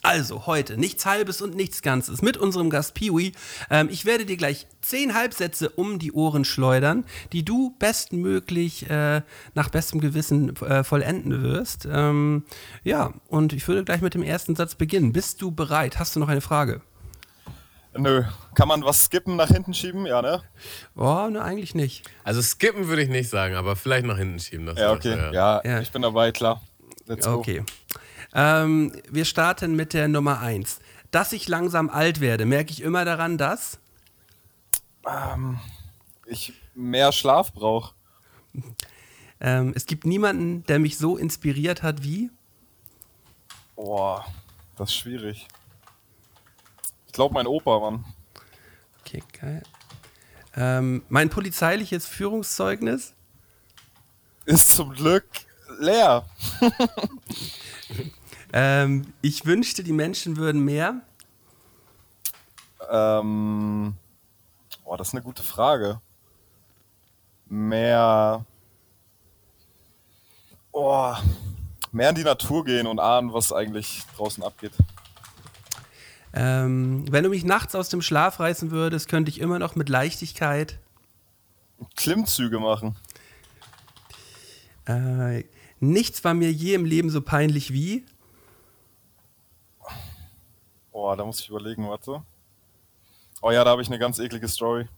Also heute nichts Halbes und nichts Ganzes mit unserem Gast Piwi. Ähm, ich werde dir gleich zehn Halbsätze um die Ohren schleudern, die du bestmöglich äh, nach bestem Gewissen äh, vollenden wirst. Ähm, ja, und ich würde gleich mit dem ersten Satz beginnen. Bist du bereit? Hast du noch eine Frage? Nö. Kann man was skippen, nach hinten schieben? Ja, ne? Oh, ne, eigentlich nicht. Also skippen würde ich nicht sagen, aber vielleicht nach hinten schieben. Das Ja, okay. Ja, Ja. ich bin dabei, klar. Let's go. Okay. Ähm, wir starten mit der Nummer eins. Dass ich langsam alt werde, merke ich immer daran, dass. Ich mehr Schlaf brauche. Ähm, es gibt niemanden, der mich so inspiriert hat wie. Boah, das ist schwierig. Ich glaube, mein Opa, Mann. Okay, geil. Ähm, mein polizeiliches Führungszeugnis. Ist zum Glück leer. Ähm, ich wünschte, die Menschen würden mehr. Ähm, boah, das ist eine gute Frage. Mehr. Oh, mehr in die Natur gehen und ahnen, was eigentlich draußen abgeht. Ähm, wenn du mich nachts aus dem Schlaf reißen würdest, könnte ich immer noch mit Leichtigkeit. Klimmzüge machen. Äh, nichts war mir je im Leben so peinlich wie. Oh, da muss ich überlegen, warte. Oh ja, da habe ich eine ganz eklige Story.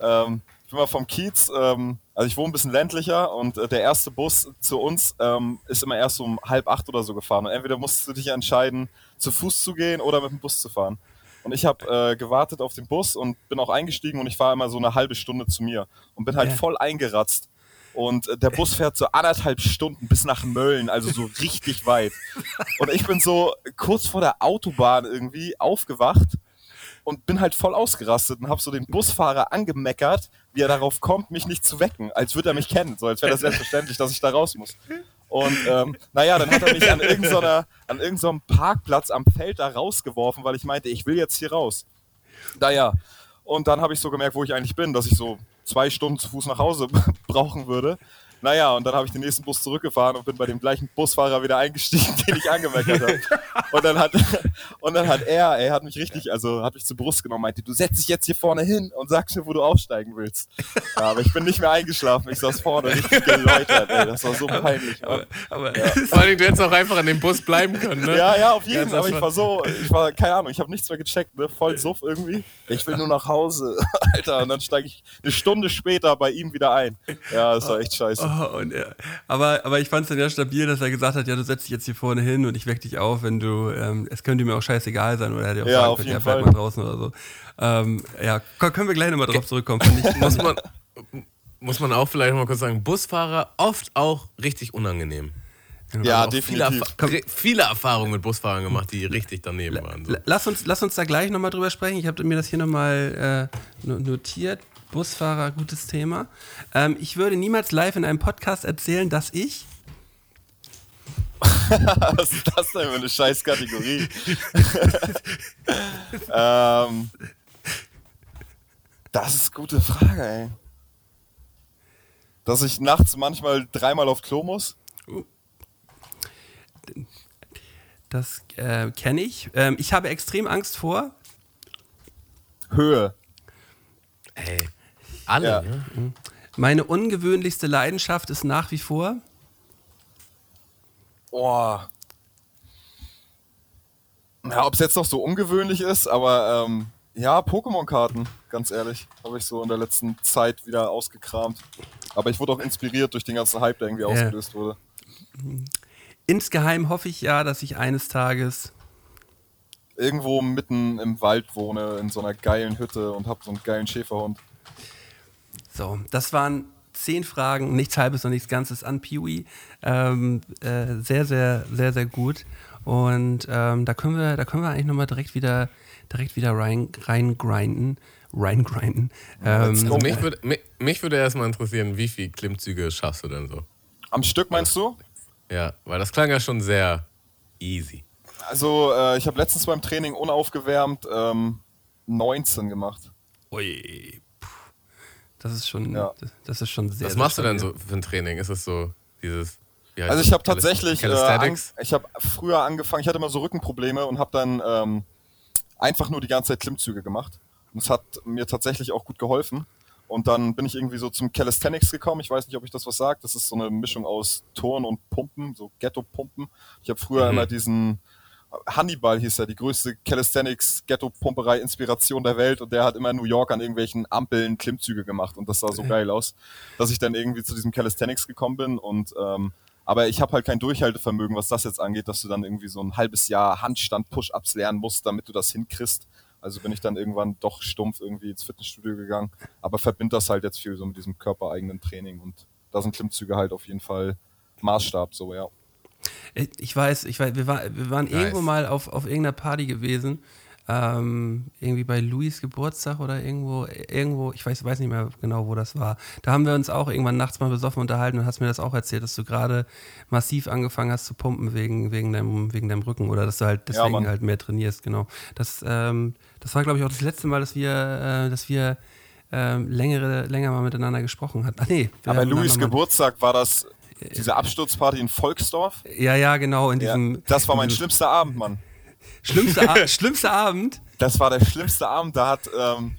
Ähm, ich bin mal vom Kiez, ähm, also ich wohne ein bisschen ländlicher und äh, der erste Bus zu uns ähm, ist immer erst um halb acht oder so gefahren. Und entweder musst du dich entscheiden, zu Fuß zu gehen oder mit dem Bus zu fahren. Und ich habe äh, gewartet auf den Bus und bin auch eingestiegen und ich fahre immer so eine halbe Stunde zu mir und bin halt Ja. voll eingeratzt. Und äh, der Bus fährt so anderthalb Stunden bis nach Mölln, also so richtig weit. Und ich bin so kurz vor der Autobahn irgendwie aufgewacht und bin halt voll ausgerastet und habe so den Busfahrer angemeckert, wie er darauf kommt, mich nicht zu wecken, als würde er mich kennen, so als wäre das selbstverständlich, dass ich da raus muss. Und ähm, naja, dann hat er mich an irgendeinem an irgendeinem Parkplatz am Feld da rausgeworfen, weil ich meinte, ich will jetzt hier raus. Naja, und dann habe ich so gemerkt, wo ich eigentlich bin, dass ich so zwei Stunden zu Fuß nach Hause brauchen würde. Naja, und dann habe ich den nächsten Bus zurückgefahren und bin bei dem gleichen Busfahrer wieder eingestiegen, den ich angemeckert habe. und dann hat und dann hat er, er hat mich richtig, also hat mich zur Brust genommen, meinte, du setz dich jetzt hier vorne hin und sagst mir, wo du aufsteigen willst. Ja, aber ich bin nicht mehr eingeschlafen, ich saß vorne richtig geläutert, ey. Das war so peinlich. Mann. Aber vor allem, du hättest auch einfach an dem Bus bleiben können, ne? Ja, ja, auf jeden Fall. Aber ich war so, ich war, keine Ahnung, ich habe nichts mehr gecheckt, ne? Voll Suff irgendwie. Ich will nur nach Hause, Alter. Und dann steige ich eine Stunde später bei ihm wieder ein. Ja, das war echt scheiße. Oh, und er, aber, aber ich fand es dann ja stabil, dass er gesagt hat, ja, du setzt dich jetzt hier vorne hin und ich weck dich auf, wenn du, ähm, es könnte mir auch scheißegal sein oder er hätte auch Ja, sagen auf können, jeden ja, bleib Fall. mal draußen oder so. Ähm, ja, können wir gleich nochmal drauf zurückkommen. Muss man, muss man auch vielleicht mal kurz sagen, Busfahrer oft auch richtig unangenehm. Ja, viele, definitiv. Erfa- re- viele Erfahrungen mit Busfahrern gemacht, die richtig daneben waren. So. Lass uns, lass uns da gleich nochmal drüber sprechen. Ich habe mir das hier nochmal äh, no- notiert. Busfahrer, gutes Thema. Ähm, ich würde niemals live in einem Podcast erzählen, dass ich. Was ist das denn für eine scheiß Kategorie? ähm, das ist eine gute Frage, ey. Dass ich nachts manchmal dreimal auf Klo muss? Das äh, kenne ich. Ähm, ich habe extrem Angst vor. Höhe. Ey, alle, Ja. ne? Meine ungewöhnlichste Leidenschaft ist nach wie vor. Boah. Ja, ob es jetzt noch so ungewöhnlich ist, aber ähm, ja, Pokémon-Karten, ganz ehrlich, habe ich so in der letzten Zeit wieder ausgekramt. Aber ich wurde auch inspiriert durch den ganzen Hype, der irgendwie Ja. ausgelöst wurde. Insgeheim hoffe ich ja, dass ich eines Tages. Irgendwo mitten im Wald wohne, in so einer geilen Hütte und habe so einen geilen Schäferhund. So, das waren zehn Fragen, nichts Halbes und nichts Ganzes an Peewee. Ähm, äh, sehr, sehr, sehr, sehr gut. Und ähm, da können wir, da können wir eigentlich nochmal direkt wieder, direkt wieder rein, reingrinden. Reingrinden. Let's Ähm, go. Also mich würde mich, mich würde erstmal interessieren, wie viele Klimmzüge schaffst du denn so? Am Stück meinst du? Ja, weil das klang ja schon sehr easy. Also, äh, ich habe letztens beim Training unaufgewärmt ähm, 19 gemacht. ui. Das ist schon, Ja. das ist schon sehr. Was sehr machst du denn so für ein Training? Ist es so dieses. Also das? ich habe tatsächlich, äh, an, Calisthenics? ich habe früher angefangen, ich hatte immer so Rückenprobleme und habe dann ähm, einfach nur die ganze Zeit Klimmzüge gemacht. Und es hat mir tatsächlich auch gut geholfen. Und dann bin ich irgendwie so zum Calisthenics gekommen. Ich weiß nicht, ob ich das was sagt. Das ist so eine Mischung aus Turn und Pumpen, so Ghetto-Pumpen. Ich habe früher Mhm. immer diesen Hannibal hieß er, die größte Calisthenics Ghetto-Pumperei Inspiration der Welt. Und der hat immer in New York an irgendwelchen Ampeln Klimmzüge gemacht. Und das sah so geil aus, dass ich dann irgendwie zu diesem Calisthenics gekommen bin. Und ähm, aber ich habe halt kein Durchhaltevermögen, was das jetzt angeht, dass du dann irgendwie so ein halbes Jahr Handstand Push-ups lernen musst, damit du das hinkriegst. Also bin ich dann irgendwann doch stumpf irgendwie ins Fitnessstudio gegangen, aber verbind das halt jetzt viel so mit diesem körpereigenen Training. Und da sind Klimmzüge halt auf jeden Fall Maßstab so, ja. Ich weiß, ich weiß, wir, war, wir waren Nice. irgendwo mal auf, auf irgendeiner Party gewesen. Ähm, irgendwie bei Louis Geburtstag oder irgendwo, irgendwo, ich weiß, weiß nicht mehr genau, wo das war. Da haben wir uns auch irgendwann nachts mal besoffen unterhalten und hast mir das auch erzählt, dass du gerade massiv angefangen hast zu pumpen wegen, wegen, deinem, wegen deinem Rücken oder dass du halt deswegen Mann. halt mehr trainierst, genau. Das, ähm, das war, glaube ich, auch das letzte Mal, dass wir, äh, dass wir ähm, längere, länger mal miteinander gesprochen hatten. Ach nee, Aber Louis Geburtstag war das diese Absturzparty in Volksdorf. Ja, ja, genau, in Ja, diesem. das war mein schlimmster Abend, Mann. schlimmster, schlimmster Abend. Das war der schlimmste Abend. Da hat ähm,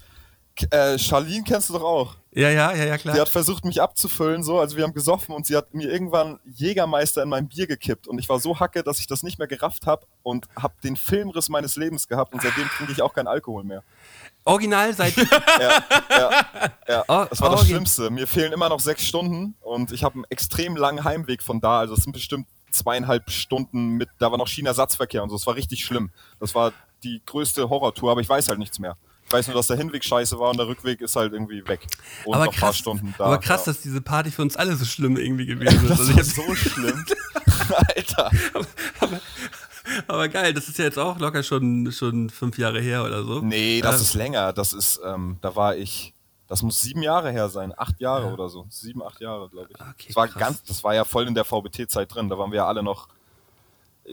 äh, Charlene kennst du doch auch. Ja, ja, ja, ja, klar. Die hat versucht, mich abzufüllen, so. Also wir haben gesoffen und sie hat mir irgendwann Jägermeister in mein Bier gekippt. Und ich war so hacke, dass ich das nicht mehr gerafft habe und habe den Filmriss meines Lebens gehabt. Und seitdem trinke ich auch keinen Alkohol mehr. Original seit. Ja, ja, ja. Oh, Das war das Schlimmste. Mir fehlen immer noch sechs Stunden und ich habe einen extrem langen Heimweg von da. Also es sind bestimmt zweieinhalb Stunden mit, da war noch China-Satzverkehr und so. Das war richtig schlimm. Das war die größte Horrortour, aber ich weiß halt nichts mehr. Ich weiß nur, dass der Hinweg scheiße war und der Rückweg ist halt irgendwie weg. Und aber noch ein paar krass, Stunden da. aber krass, ja. dass diese Party für uns alle so schlimm irgendwie gewesen ist. das Also hab, so schlimm. Alter. aber geil, das ist ja jetzt auch locker schon, schon fünf Jahre her oder so. Nee, das Ähm, ist länger. Das ist, ähm, da war ich, das muss sieben Jahre her sein. Acht Jahre oder so. Sieben, acht Jahre, glaube ich. Okay, das, war krass. ganz, das war ja voll in der VBT-Zeit drin. Da waren wir ja alle noch,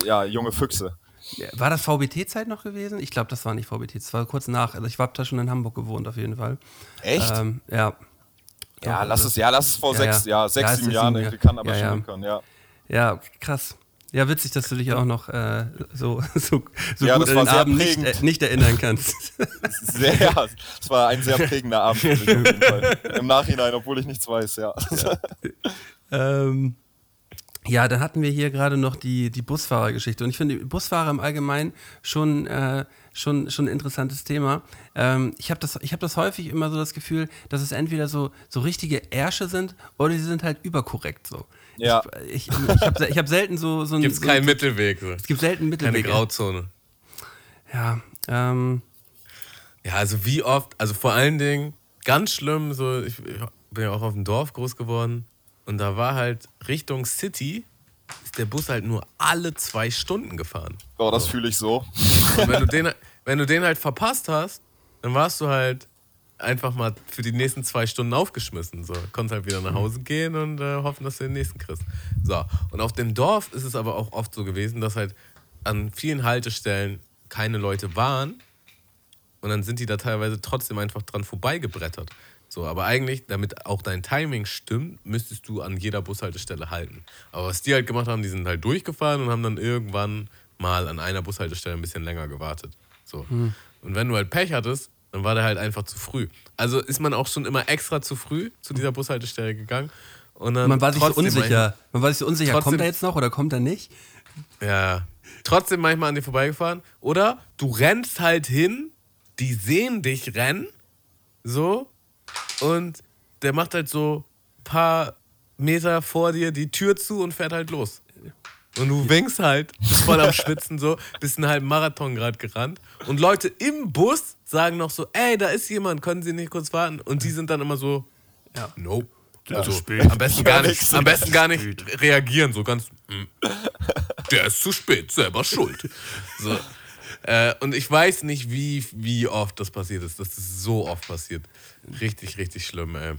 ja, junge Füchse. War das VBT-Zeit noch gewesen? Ich glaube, das war nicht VBT, das war kurz nach. Also ich habe da schon in Hamburg gewohnt, auf jeden Fall. Echt? Ähm, ja. ja, lass es, ja, lass es vor Ja, sechs, ja. ja, sechs, Ja, sieben Jahren irgendwie, kann aber ja, schon ja. hinkommen, ja. Ja, krass. Ja, witzig, dass du dich auch noch äh, so, so, so Ja, gut an den Abend nicht, äh, nicht erinnern kannst. Sehr, es war ein sehr prägender Abend. Im Nachhinein, obwohl ich nichts weiß, ja. ähm, ja, dann hatten wir hier gerade noch die, die Busfahrergeschichte. Und ich finde Busfahrer im Allgemeinen schon, äh, schon, schon ein interessantes Thema. Ähm, ich habe das, ich hab das häufig immer so das Gefühl, dass es entweder so, so richtige Ärsche sind oder sie sind halt überkorrekt so. Ja. Ich, ich, ich habe ich hab selten so, so ein. Gibt es so, keinen Mittelweg. So. Es gibt selten Keine Mittelwege. Grauzone. Ja, ähm, Ja, also wie oft, also vor allen Dingen, ganz schlimm, so, ich, ich bin ja auch auf dem Dorf groß geworden und da war halt Richtung City, ist der Bus halt nur alle zwei Stunden gefahren. Oh, das fühle ich so. Und wenn du, den, wenn du den halt verpasst hast, dann warst du halt einfach mal für die nächsten zwei Stunden aufgeschmissen. So. Konntest halt wieder nach Hause gehen und äh, hoffen, dass du den nächsten kriegst. So. Und auf dem Dorf ist es aber auch oft so gewesen, dass halt an vielen Haltestellen keine Leute waren und dann sind die da teilweise trotzdem einfach dran vorbeigebrettert. So, aber eigentlich, damit auch dein Timing stimmt, müsstest du an jeder Bushaltestelle halten. Aber was die halt gemacht haben, die sind halt durchgefahren und haben dann irgendwann mal an einer Bushaltestelle ein bisschen länger gewartet. So. Und wenn du halt Pech hattest, dann war der halt einfach zu früh. Also ist man auch schon immer extra zu früh zu dieser Bushaltestelle gegangen. Und dann man war sich so unsicher. Man war sich so unsicher, Trotzdem- kommt er jetzt noch oder kommt er nicht? Ja. Trotzdem manchmal an dir vorbeigefahren. Oder du rennst halt hin, die sehen dich rennen, so, und der macht halt so ein paar Meter vor dir die Tür zu und fährt halt los. Und du winkst halt, voll am Schwitzen so, bist einen halben Marathon gerade gerannt. Und Leute im Bus sagen noch so, ey, da ist jemand, können Sie nicht kurz warten? Und die sind dann immer so, Ja. nope. Ja. Also. Am besten gar nicht, am besten gar nicht reagieren, so ganz. mm. Der ist zu spät, selber schuld. So. Äh, und ich weiß nicht, wie, wie oft das passiert ist. Das ist so oft passiert. Richtig, richtig schlimm, ey.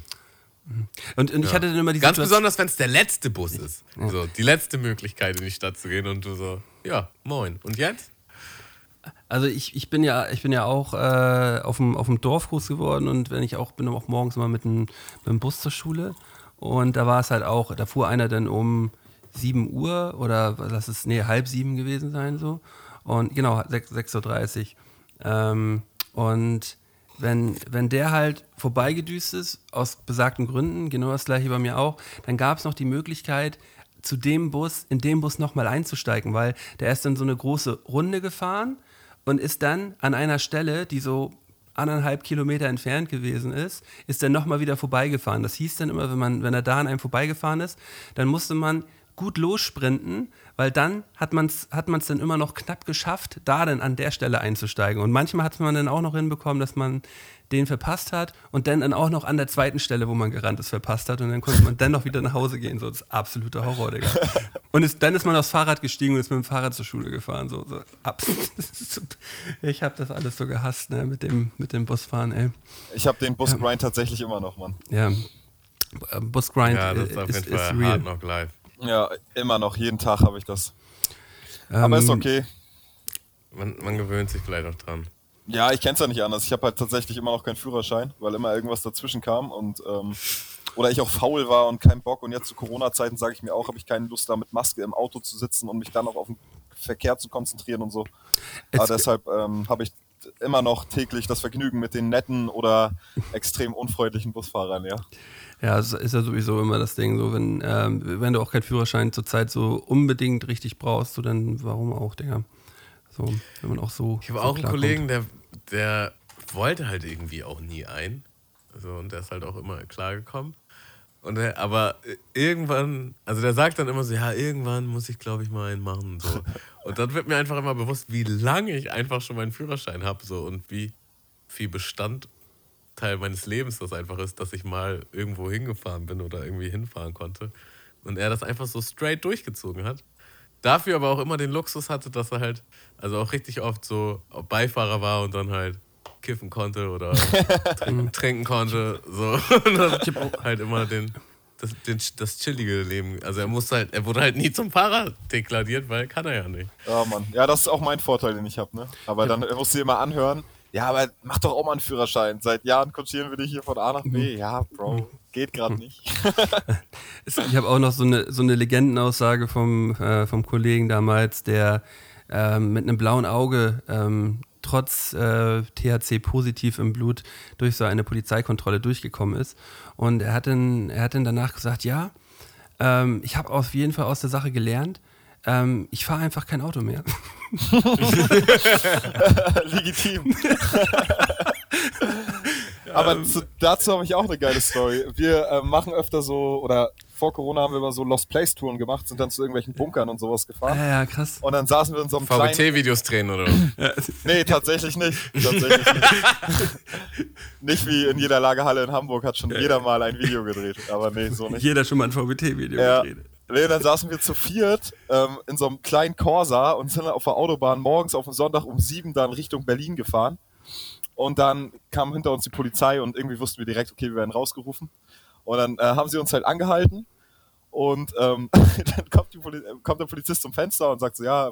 Und, und ich hatte dann immer die Ganz Situation- besonders, wenn es der letzte Bus ist. So, die letzte Möglichkeit, in die Stadt zu gehen und du so, ja, moin. Und jetzt? Also ich, ich bin ja, ich bin ja auch äh, auf, dem, auf dem Dorf groß geworden und wenn ich auch bin auch morgens immer mit dem, mit dem Bus zur Schule. Und da war es halt auch, da fuhr einer dann um 7 Uhr oder lass es, nee, halb sieben gewesen sein so. Und genau, 6 6.30 Uhr. Ähm, und wenn, wenn der halt vorbeigedüst ist, aus besagten Gründen, genau das gleiche bei mir auch, dann gab es noch die Möglichkeit, zu dem Bus, in dem Bus nochmal einzusteigen, weil der ist dann so eine große Runde gefahren und ist dann an einer Stelle, die so anderthalb Kilometer entfernt gewesen ist, ist dann nochmal wieder vorbeigefahren. Das hieß dann immer, wenn, man, wenn er da an einem vorbeigefahren ist, dann musste man gut lossprinten, weil dann hat man es hat man's dann immer noch knapp geschafft, da dann an der Stelle einzusteigen. Und manchmal hat man dann auch noch hinbekommen, dass man den verpasst hat und dann, dann auch noch an der zweiten Stelle, wo man gerannt ist, verpasst hat und dann konnte man dann noch wieder nach Hause gehen. So, das ist absoluter Horror, Digga. Und ist, dann ist man aufs Fahrrad gestiegen und ist mit dem Fahrrad zur Schule gefahren. So, so. Ab- das ist so- Ich habe das alles so gehasst, ne, mit dem, mit dem Busfahren, ey. Ich habe den Busgrind tatsächlich immer noch, Mann. Ja. Äh, Busgrind Ja, das äh, ist auf ist, jeden ist Fall real. hart noch live. Ja, immer noch, jeden Tag habe ich das. Aber ist Ähm, okay. Man, man gewöhnt sich vielleicht auch dran. Ja, ich kenn's ja nicht anders. Ich habe halt tatsächlich immer noch keinen Führerschein, weil immer irgendwas dazwischen kam und ähm, oder ich auch faul war und keinen Bock. Und jetzt zu Corona-Zeiten sage ich mir auch, habe ich keine Lust, da mit Maske im Auto zu sitzen und mich dann auch auf den Verkehr zu konzentrieren und so. Es- Aber deshalb ähm, habe ich immer noch täglich das Vergnügen mit den netten oder extrem unfreundlichen Busfahrern, ja. Ja, es ist ja sowieso immer das Ding, so wenn, ähm, wenn du auch keinen Führerschein zurzeit so unbedingt richtig brauchst, so dann warum auch, Digga. So, wenn man auch so. Ich habe so auch einen. Kollegen, der, der wollte halt irgendwie auch nie ein. Also, und der ist halt auch immer klargekommen. Und der, aber irgendwann, also der sagt dann immer so, ja, irgendwann muss ich, glaube ich, mal einen machen. und So. Und dann wird mir einfach immer bewusst, wie lange ich einfach schon meinen Führerschein habe so, und wie viel Bestandteil meines Lebens das einfach ist, dass ich mal irgendwo hingefahren bin oder irgendwie hinfahren konnte. Und er das einfach so straight durchgezogen hat. Dafür aber auch immer den Luxus hatte, dass er halt, also auch richtig oft so Beifahrer war und dann halt kiffen konnte oder trinken, trinken konnte. So. Und dann halt immer den, das, den, das chillige Leben. Also er musste halt, er wurde halt nie zum Fahrer deklariert, weil kann er ja nicht. Ja, Mann. Ja, das ist auch mein Vorteil, den ich habe, ne? Aber dann musst du dir mal anhören, ja, aber mach doch auch mal einen Führerschein. Seit Jahren kutschieren wir dich hier von A nach B. Ja, Bro, geht gerade nicht. Ich habe auch noch so eine, so eine Legendenaussage vom, äh, vom Kollegen damals, der ähm, mit einem blauen Auge ähm, trotz äh, THC positiv im Blut durch so eine Polizeikontrolle durchgekommen ist. Und er hat dann, er hat dann danach gesagt, ja, ähm, ich habe auf jeden Fall aus der Sache gelernt, ähm, ich fahre einfach kein Auto mehr. Legitim. Aber zu, dazu habe ich auch eine geile Story. Wir äh, machen öfter so, oder vor Corona haben wir immer so Lost Place Touren gemacht, sind dann zu irgendwelchen Bunkern und sowas gefahren. Ja, ja, krass. Und dann saßen wir in so einem kleinen... VBT-Videos drehen oder was? Nee, tatsächlich nicht. Tatsächlich nicht. nicht wie in jeder Lagerhalle in Hamburg hat schon jeder mal ein Video gedreht. Aber nee, so nicht. Jeder schon mal ein VBT-Video Ja. gedreht. Nee, dann saßen wir zu viert ähm, in so einem kleinen Corsa und sind auf der Autobahn morgens auf dem Sonntag um sieben dann Richtung Berlin gefahren. Und dann kam hinter uns die Polizei und irgendwie wussten wir direkt, okay, wir werden rausgerufen. Und dann äh, haben sie uns halt angehalten. Und ähm, dann kommt, kommt der Polizist zum Fenster und sagt so, ja,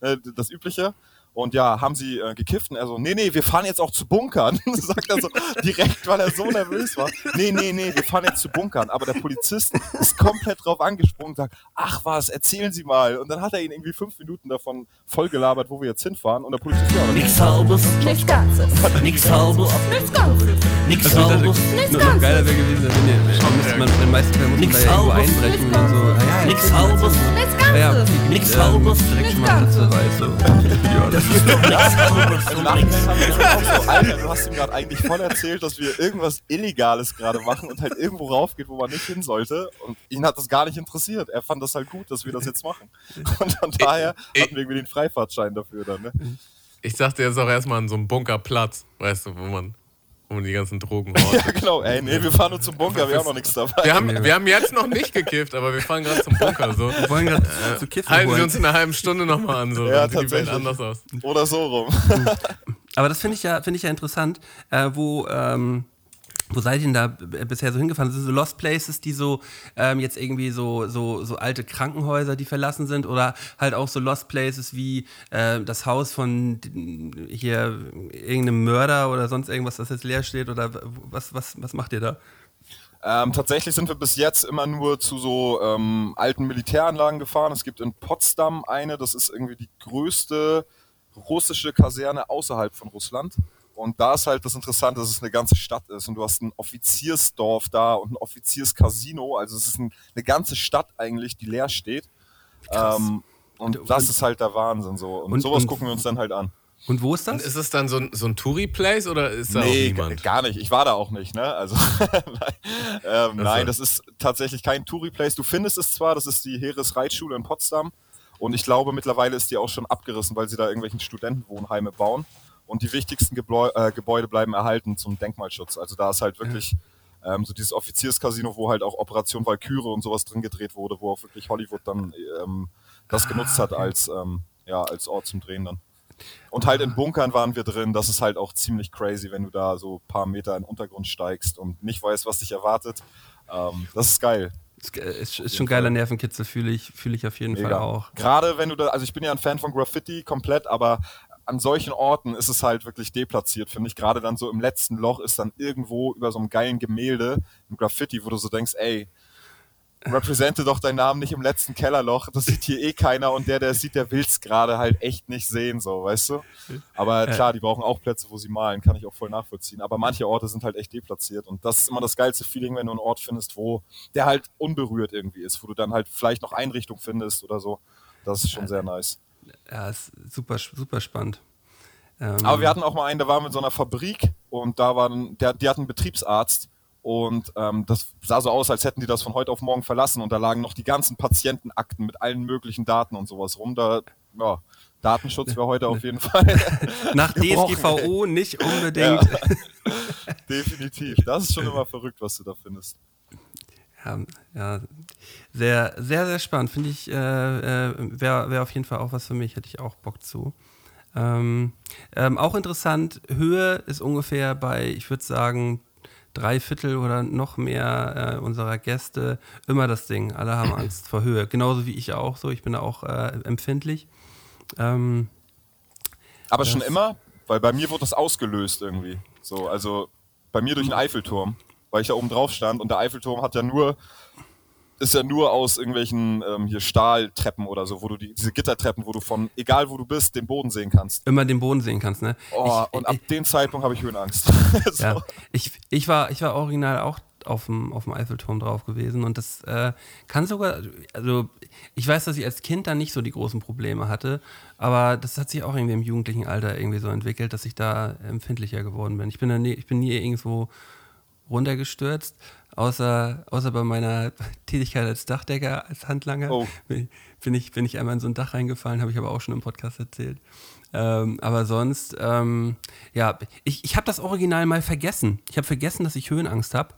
äh, das Übliche. Und ja, haben sie äh, gekifft? Und er so, nee, nee, wir fahren jetzt auch zu Bunkern. sagt er so direkt, weil er so nervös war. Nee, nee, nee, wir fahren jetzt zu Bunkern. Aber der Polizist ist komplett drauf angesprungen und sagt, ach was, erzählen Sie mal. Und dann hat er ihn irgendwie fünf Minuten davon vollgelabert, wo wir jetzt hinfahren. Und der Polizist, ja, Nichts halbes, Nichts Ganzes. nichts halbes, Nichts Ganzes. nichts Also, halbes, Nichts noch geiler Ganzes. wäre gewesen, wenn ihr, müsste man, in den meisten Fällen muss man da irgendwo einbrechen und so, ja, nichts halbes, Nichts ja, ja, Ganzes. okay, Nix Halbes. Nichts Ganzes. Platzbeweis. So. Ja, das ist doch nichts halbes so, Alter, du hast ihm gerade eigentlich voll erzählt, dass wir irgendwas Illegales gerade machen und halt irgendwo raufgeht, wo man nicht hin sollte. Und ihn hat das gar nicht interessiert. Er fand das halt gut, dass wir das jetzt machen. Und von daher hatten wir irgendwie den Freifahrtschein dafür dann. Ne? Ich dachte jetzt auch erstmal an so einem Bunkerplatz, weißt du, wo man, man die ganzen Drogen Ja, genau. Ey, nee, wir fahren nur zum Bunker, wir haben noch nichts dabei. Wir haben, wir haben jetzt noch nicht gekifft, aber wir fahren gerade zum Bunker. So. Wir wollen gerade zu kiffen Halten Sie uns in einer halben Stunde nochmal an, so. Ja, dann sieht die Welt tatsächlich. anders aus. Oder so rum. Aber das finde ich ja, finde ich ja interessant, äh, wo, ähm, wo seid ihr denn da bisher so hingefahren? Sind so Lost Places, die so ähm, jetzt irgendwie so, so, so alte Krankenhäuser, die verlassen sind, oder halt auch so Lost Places wie äh, das Haus von hier irgendeinem Mörder oder sonst irgendwas, das jetzt leer steht, oder was, was, was macht ihr da? Ähm, tatsächlich sind wir bis jetzt immer nur zu so ähm, alten Militäranlagen gefahren. Es gibt in Potsdam eine, das ist irgendwie die größte russische Kaserne außerhalb von Russland. Und da ist halt das Interessante, dass es eine ganze Stadt ist und du hast ein Offiziersdorf da und ein Offizierscasino. Also es ist ein, eine ganze Stadt eigentlich, die leer steht. Ähm, und, Und- das und- ist halt der Wahnsinn so. Und, und- sowas und- gucken wir uns dann halt an. Und wo ist Und das? ist es dann so ein, so ein Touri-Place oder ist da auch Nee, niemand? gar nicht. Ich war da auch nicht, ne? Also nein, ähm, nein, das ist tatsächlich kein Touri-Place. Du findest es zwar, das ist die Heeresreitschule in Potsdam und ich glaube mittlerweile ist die auch schon abgerissen, weil sie da irgendwelchen Studentenwohnheime bauen und die wichtigsten Gebläu äh, Gebäude bleiben erhalten zum Denkmalschutz. Also da ist halt wirklich ähm, so dieses Offizierscasino, wo halt auch Operation Valkyrie und sowas drin gedreht wurde, wo auch wirklich Hollywood dann ähm, das genutzt hat als, ähm, ja, als Ort zum Drehen dann. Und halt in Bunkern waren wir drin. Das ist halt auch ziemlich crazy, wenn du da so ein paar Meter in den Untergrund steigst und nicht weißt, was dich erwartet. Ähm, das ist geil. Ist, ist, ist schon geiler Nervenkitzel, fühle ich, fühle ich auf jeden Fall Mega. auch. Gerade wenn du da, also ich bin ja ein Fan von Graffiti komplett, aber an solchen Orten ist es halt wirklich deplatziert, finde ich. Gerade dann so im letzten Loch ist dann irgendwo über so einem geilen Gemälde ein Graffiti, wo du so denkst, ey, represente doch deinen Namen nicht im letzten Kellerloch, das sieht hier eh keiner und der, der es sieht, der will's gerade halt echt nicht sehen, so, weißt du? Aber klar, die brauchen auch Plätze, wo sie malen, kann ich auch voll nachvollziehen. Aber manche Orte sind halt echt deplatziert und das ist immer das geilste Feeling, wenn du einen Ort findest, wo der halt unberührt irgendwie ist, wo du dann halt vielleicht noch Einrichtung findest oder so. Das ist schon sehr nice. Ja, ist super, super spannend. Ähm, Aber wir hatten auch mal einen, der war mit so einer Fabrik und da waren, der, die hatten einen Betriebsarzt und ähm, das sah so aus, als hätten die das von heute auf morgen verlassen und da lagen noch die ganzen Patientenakten mit allen möglichen Daten und sowas rum. Da, ja, Datenschutz wäre heute auf jeden Fall nach DSGVO nicht unbedingt. definitiv. Das ist schon immer verrückt, was du da findest. Ja, ja, sehr, sehr, sehr spannend. Finde ich, äh, äh, wäre wär auf jeden Fall auch was für mich, hätte ich auch Bock zu. Ähm, ähm, auch interessant, Höhe ist ungefähr bei, ich würde sagen, drei Viertel oder noch mehr äh, unserer Gäste immer das Ding. Alle haben Angst vor Höhe. Genauso wie ich auch so. Ich bin da auch äh, empfindlich. Ähm, Aber schon immer, weil bei mir wurde das ausgelöst irgendwie. So, also bei mir durch den Eiffelturm, weil ich da oben drauf stand und der Eiffelturm hat ja nur, ist ja nur aus irgendwelchen ähm, hier Stahltreppen oder so, wo du die, diese Gittertreppen, wo du von, egal wo du bist, den Boden sehen kannst. Immer den Boden sehen kannst, ne? Oh, ich, und ab dem Zeitpunkt habe ich Höhenangst. so. Ja, ich, ich, war, ich war original auch auf dem, auf dem Eiffelturm drauf gewesen und das äh, kann sogar, also ich weiß, dass ich als Kind dann nicht so die großen Probleme hatte, aber das hat sich auch irgendwie im jugendlichen Alter irgendwie so entwickelt, dass ich da empfindlicher geworden bin. Ich bin, da nie, ich bin nie irgendwo runtergestürzt, außer, außer bei meiner Tätigkeit als Dachdecker, als Handlanger. Oh. Bin, ich, bin ich einmal in so ein Dach reingefallen, habe ich aber auch schon im Podcast erzählt. Ähm, aber sonst, ähm, ja, ich, ich habe das Original mal vergessen. Ich habe vergessen, dass ich Höhenangst habe,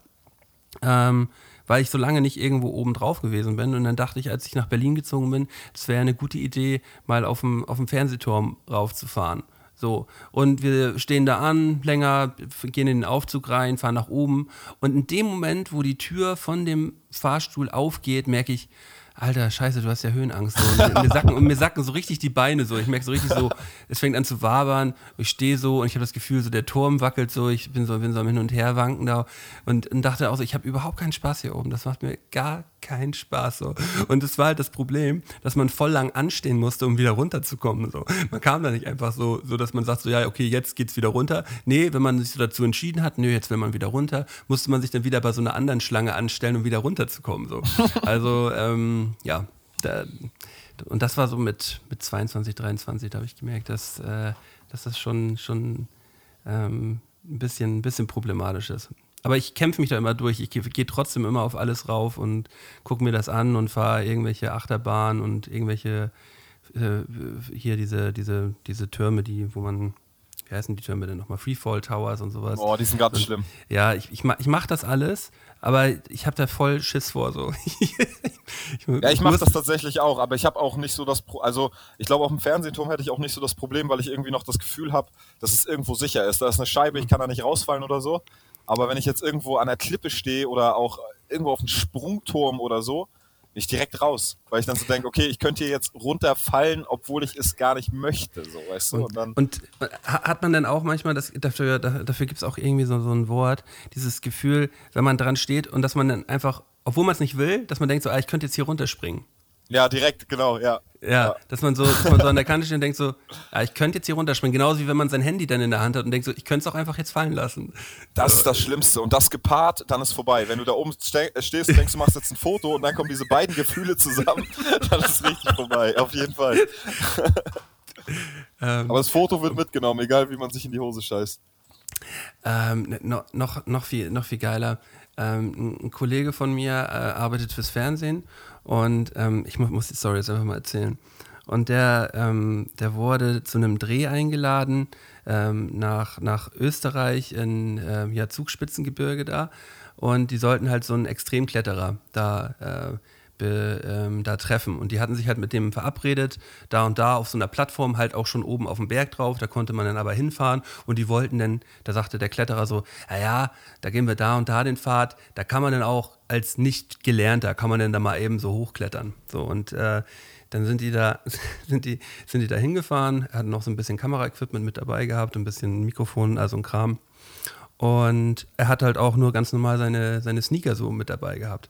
ähm, weil ich so lange nicht irgendwo oben drauf gewesen bin. Und dann dachte ich, als ich nach Berlin gezogen bin, das wäre eine gute Idee, mal auf dem, auf dem Fernsehturm raufzufahren. So, und wir stehen da an, länger, gehen in den Aufzug rein, fahren nach oben. Und in dem Moment, wo die Tür von dem Fahrstuhl aufgeht, merke ich, Alter, scheiße, du hast ja Höhenangst. So. Und, mir sacken, und mir sacken so richtig die Beine so. Ich merke so richtig so, es fängt an zu wabern. Ich stehe so und ich habe das Gefühl, so der Turm wackelt so. Ich bin so, bin so am Hin und Her wanken da und, und dachte auch so, ich habe überhaupt keinen Spaß hier oben. Das macht mir gar keinen Spaß so. Und das war halt das Problem, dass man voll lang anstehen musste, um wieder runterzukommen. So. Man kam da nicht einfach so, so, dass man sagt so, ja, okay, jetzt geht's wieder runter. Nee, wenn man sich dazu entschieden hat, nö, jetzt will man wieder runter, musste man sich dann wieder bei so einer anderen Schlange anstellen, um wieder runterzukommen. So. Also, ähm, ja, da, und das war so mit, mit 22, 23, da habe ich gemerkt, dass, äh, dass das schon, schon ähm, ein, bisschen, ein bisschen problematisch ist. Aber ich kämpfe mich da immer durch. Ich gehe geh trotzdem immer auf alles rauf und gucke mir das an und fahre irgendwelche Achterbahnen und irgendwelche äh, hier diese, diese, diese Türme, die, wo man, wie heißen die Türme denn nochmal? Freefall Towers und sowas. Boah, die sind ganz Und- schlimm. Ja, ich, ich, ich mache das alles, aber ich habe da voll Schiss vor. So. Ja, ich mache das tatsächlich auch, aber ich habe auch nicht so das, Pro also ich glaube, auf dem Fernsehturm hätte ich auch nicht so das Problem, weil ich irgendwie noch das Gefühl habe, dass es irgendwo sicher ist. Da ist eine Scheibe, ich kann da nicht rausfallen oder so. Aber wenn ich jetzt irgendwo an der Klippe stehe oder auch irgendwo auf einem Sprungturm oder so, bin ich direkt raus, weil ich dann so denke, okay, ich könnte hier jetzt runterfallen, obwohl ich es gar nicht möchte, so, weißt du? Und dann, Und äh, ha- hat man dann auch manchmal, das, dafür, da- dafür gibt es auch irgendwie so, so ein Wort, dieses Gefühl, wenn man dran steht und dass man dann einfach, obwohl man es nicht will, dass man denkt so, ah, ich könnte jetzt hier runterspringen. Ja, direkt, genau, ja. Ja, dass man so, dass man so an der Kante steht und denkt so, ah, ich könnte jetzt hier runterspringen. Genauso wie wenn man sein Handy dann in der Hand hat und denkt so, ich könnte es auch einfach jetzt fallen lassen. Das ist das Schlimmste. Und das gepaart, dann ist vorbei. Wenn du da oben ste äh, stehst und denkst, du machst jetzt ein Foto und dann kommen diese beiden Gefühle zusammen, dann ist es richtig vorbei. Auf jeden Fall. Ähm, Aber das Foto wird mitgenommen, egal wie man sich in die Hose scheißt. Ähm, ne- no, noch, noch, viel, noch viel geiler. Ähm, ein- ein Kollege von mir äh, arbeitet fürs Fernsehen und ähm, ich mu muss die Story jetzt einfach mal erzählen. Und der, ähm, der wurde zu einem Dreh eingeladen ähm, nach, nach Österreich in ähm, ja, Zugspitzengebirge da. Und die sollten halt so einen Extremkletterer da äh, be, ähm, da treffen. Und die hatten sich halt mit dem verabredet, da und da auf so einer Plattform, halt auch schon oben auf dem Berg drauf. Da konnte man dann aber hinfahren. Und die wollten dann, da sagte der Kletterer so, naja, da gehen wir da und da den Pfad. Da kann man dann auch als nicht Gelernter, kann man dann da mal eben so hochklettern. So und äh, dann sind die da, sind die, sind die da hingefahren, hatten noch so ein bisschen Kameraequipment mit dabei gehabt, ein bisschen Mikrofon, also ein Kram. Und er hat halt auch nur ganz normal seine, seine Sneaker so mit dabei gehabt.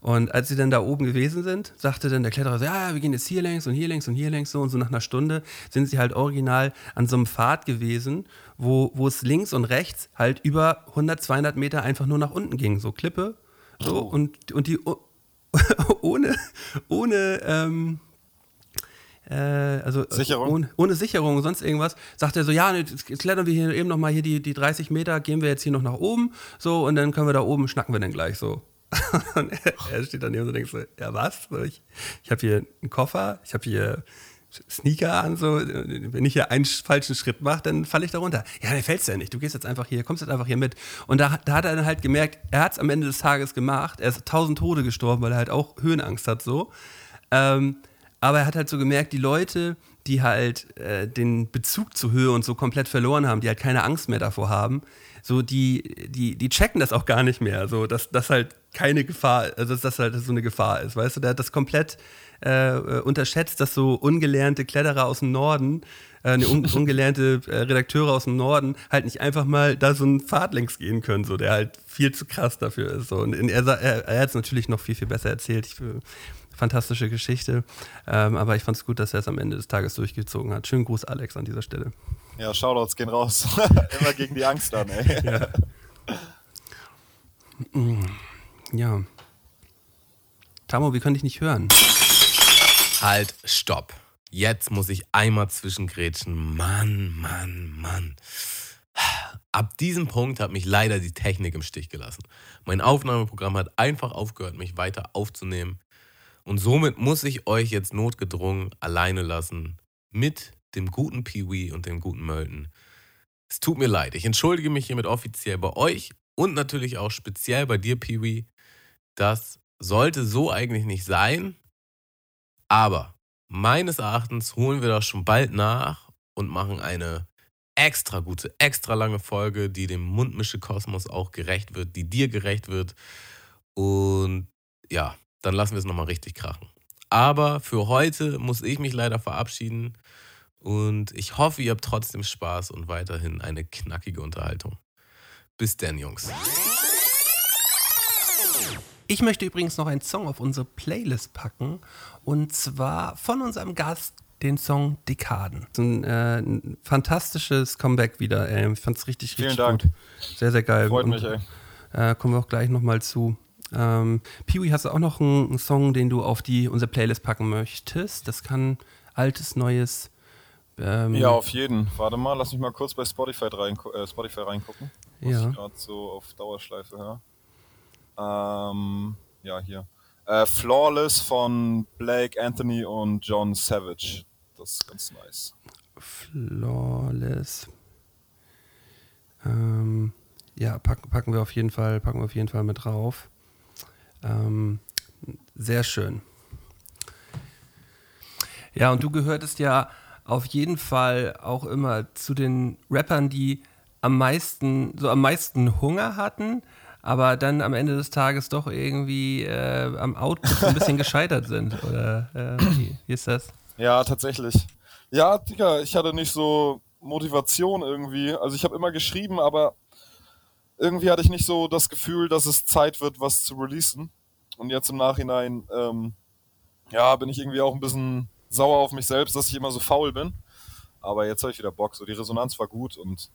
Und als sie dann da oben gewesen sind, sagte dann der Kletterer so, ja, ja, wir gehen jetzt hier längs und hier längs und hier längs so und so nach einer Stunde sind sie halt original an so einem Pfad gewesen, wo, wo es links und rechts halt über 100, 200 Meter einfach nur nach unten ging, so Klippe. So, und, und die o- ohne, ohne, ähm, äh, also äh, Sicherung? Ohne, ohne Sicherung und sonst irgendwas, sagt er so, ja, jetzt klettern wir hier eben noch mal hier die, die 30 Meter, gehen wir jetzt hier noch nach oben, so, und dann können wir da oben, schnacken wir dann gleich so. und er, er steht daneben und denkt so, ja was? Ich ich habe hier einen Koffer, ich habe hier Sneaker an, so, wenn ich hier einen falschen Schritt mache, dann falle ich da runter. Ja, der fällst ja nicht, du gehst jetzt einfach hier, kommst jetzt einfach hier mit. Und da, da hat er dann halt gemerkt, er hat es am Ende des Tages gemacht, er ist tausend Tode gestorben, weil er halt auch Höhenangst hat, so. Ähm, aber er hat halt so gemerkt, die Leute, die halt äh, den Bezug zur Höhe und so komplett verloren haben, die halt keine Angst mehr davor haben, so die, die, die checken das auch gar nicht mehr, so dass das halt keine Gefahr, also dass das halt so eine Gefahr ist, weißt du, der hat das komplett äh, äh, unterschätzt, dass so ungelernte Kletterer aus dem Norden, äh, ne, un ungelernte äh, Redakteure aus dem Norden halt nicht einfach mal da so einen Pfad längs gehen können, so der halt viel zu krass dafür ist. So. Und er, er, er hat es natürlich noch viel, viel besser erzählt. Ich, äh, fantastische Geschichte. Ähm, aber ich fand es gut, dass er es am Ende des Tages durchgezogen hat. Schönen Gruß, Alex, an dieser Stelle. Ja, Shoutouts gehen raus. Immer gegen die Angst dann, ey. Ja. ja. Tamo, wie könnte ich nicht hören? Halt, stopp. Jetzt muss ich einmal zwischengrätschen. Mann, Mann, Mann. Ab diesem Punkt hat mich leider die Technik im Stich gelassen. Mein Aufnahmeprogramm hat einfach aufgehört, mich weiter aufzunehmen. Und somit muss ich euch jetzt notgedrungen alleine lassen mit dem guten Peewee und dem guten Mölten. Es tut mir leid. Ich entschuldige mich hiermit offiziell bei euch und natürlich auch speziell bei dir, Peewee. Das sollte so eigentlich nicht sein. Aber meines Erachtens holen wir das schon bald nach und machen eine extra gute, extra lange Folge, die dem Mundmische-Kosmos auch gerecht wird, die dir gerecht wird. Und ja, dann lassen wir es nochmal richtig krachen. Aber für heute muss ich mich leider verabschieden und ich hoffe, ihr habt trotzdem Spaß und weiterhin eine knackige Unterhaltung. Bis denn, Jungs. Ich möchte übrigens noch einen Song auf unsere Playlist packen und zwar von unserem Gast den Song Dekaden. Ein, äh, ein fantastisches Comeback wieder. Ey. Ich fand es richtig, Vielen richtig Dank. gut. Sehr, sehr geil. Freut Und, mich, ey. Äh, kommen wir auch gleich nochmal zu. Ähm, Peewee, hast du auch noch einen, einen Song, den du auf die unsere Playlist packen möchtest? Das kann altes, neues. Ähm, Ja, auf jeden. Warte mal, lass mich mal kurz bei Spotify, rein, äh, Spotify reingucken. Was Ja. ich gerade so auf Dauerschleife höre. Ähm, ja, hier. Äh, Flawless von Blake Anthony und John Savage. Das ist ganz nice. Flawless. Ähm, ja, packen, packen wir auf jeden Fall, packen wir auf jeden Fall mit drauf. Ähm, sehr schön. Ja, und du gehörtest ja auf jeden Fall auch immer zu den Rappern, die am meisten, so am meisten Hunger hatten, aber dann am Ende des Tages doch irgendwie äh, am Output ein bisschen gescheitert sind. Oder äh, wie, wie ist das? Ja, tatsächlich. Ja, Digga, ich hatte nicht so Motivation irgendwie. Also ich habe immer geschrieben, aber irgendwie hatte ich nicht so das Gefühl, dass es Zeit wird, was zu releasen. Und jetzt im Nachhinein, ähm, ja, bin ich irgendwie auch ein bisschen sauer auf mich selbst, dass ich immer so faul bin. Aber jetzt habe ich wieder Bock. So die Resonanz war gut und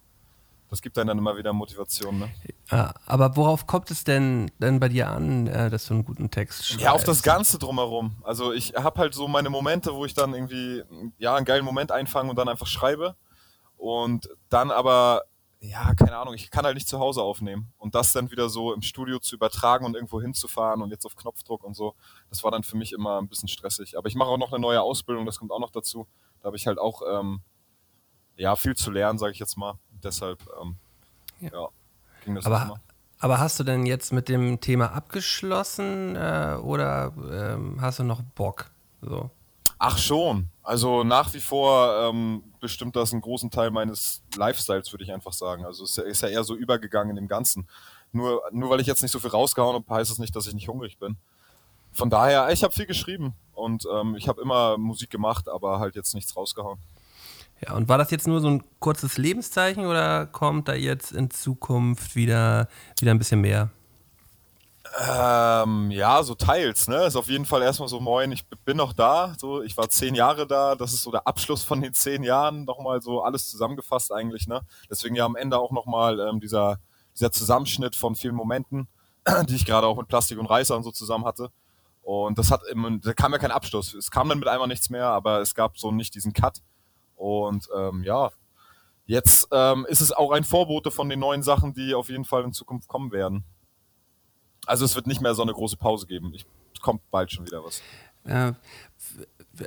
das gibt einem dann immer wieder Motivation. Ne? Ja, aber worauf kommt es denn, denn bei dir an, äh, dass du einen guten Text schreibst? Ja, auf das Ganze drumherum. Also ich habe halt so meine Momente, wo ich dann irgendwie ja einen geilen Moment einfange und dann einfach schreibe und dann aber ja keine Ahnung, ich kann halt nicht zu Hause aufnehmen und das dann wieder so im Studio zu übertragen und irgendwo hinzufahren und jetzt auf Knopfdruck und so, das war dann für mich immer ein bisschen stressig. Aber ich mache auch noch eine neue Ausbildung, das kommt auch noch dazu. Da habe ich halt auch ähm, ja viel zu lernen, sage ich jetzt mal. Deshalb ähm, Ja. ja. ging das Aber, aber hast du denn jetzt mit dem Thema abgeschlossen äh, oder ähm, hast du noch Bock? So. Ach schon. Also nach wie vor ähm, bestimmt das einen großen Teil meines Lifestyles, würde ich einfach sagen. Also es ist ja- eher so übergegangen dem Ganzen. Nur, nur weil ich jetzt nicht so viel rausgehauen habe, heißt das nicht, dass ich nicht hungrig bin. Von daher, ich habe viel geschrieben und ähm, ich habe immer Musik gemacht, aber halt jetzt nichts rausgehauen. Ja, und war das jetzt nur so ein kurzes Lebenszeichen oder kommt da jetzt in Zukunft wieder, wieder ein bisschen mehr? Ähm, ja, so teils, ne? Ist auf jeden Fall erstmal so, moin, ich bin noch da. So, ich war zehn Jahre da. Das ist so der Abschluss von den zehn Jahren. Nochmal so alles zusammengefasst eigentlich, ne? Deswegen ja am Ende auch nochmal ähm, dieser, dieser Zusammenschnitt von vielen Momenten, die ich gerade auch mit Plastik und Reißer und so zusammen hatte. Und das hat im, da kam ja kein Abschluss. Es kam dann mit einmal nichts mehr, aber es gab so nicht diesen Cut. Und ähm, ja, jetzt ähm, ist es auch ein Vorbote von den neuen Sachen, die auf jeden Fall in Zukunft kommen werden. Also es wird nicht mehr so eine große Pause geben. Ich, kommt bald schon wieder was. Äh,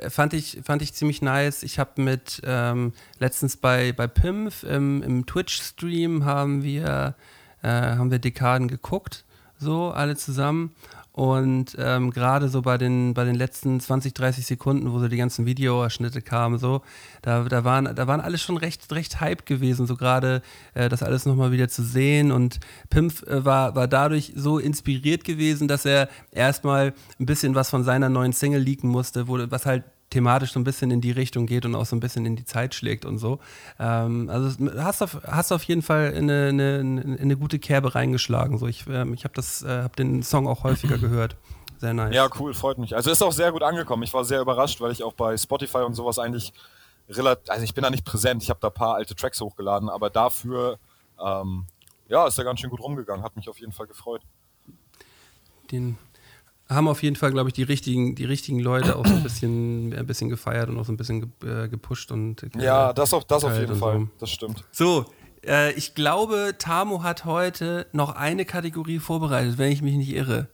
fand, ich, fand ich ziemlich nice. Ich habe mit ähm, letztens bei, bei Pimf im, im Twitch-Stream haben wir, äh, haben wir Dekaden geguckt, so alle zusammen. Und ähm, gerade so bei den, bei den letzten 20, 30 Sekunden, wo so die ganzen Videoausschnitte kamen, so, da, da, waren, da waren alle schon recht, recht hype gewesen, so gerade äh, das alles nochmal wieder zu sehen. Und Pimp äh, war, war dadurch so inspiriert gewesen, dass er erstmal ein bisschen was von seiner neuen Single leaken musste, wo, was halt thematisch so ein bisschen in die Richtung geht und auch so ein bisschen in die Zeit schlägt und so. Ähm, also hast auf, hast auf jeden Fall in eine, eine, in eine gute Kerbe reingeschlagen. So, ich ähm, ich habe äh, hab den Song auch häufiger gehört. Sehr nice. Ja, cool, freut mich. Also ist auch sehr gut angekommen. Ich war sehr überrascht, weil ich auch bei Spotify und sowas eigentlich relativ, also ich bin da nicht präsent, ich habe da ein paar alte Tracks hochgeladen, aber dafür, ähm, ja, ist er ganz schön gut rumgegangen, hat mich auf jeden Fall gefreut. Den haben auf jeden Fall, glaube ich, die richtigen, die richtigen Leute auch so ein bisschen, ein bisschen gefeiert und auch so ein bisschen ge- äh, gepusht und äh, Ja, das auf, das auf jeden Fall, So. das stimmt. So, äh, ich glaube, Tamo hat heute noch eine Kategorie vorbereitet, wenn ich mich nicht irre.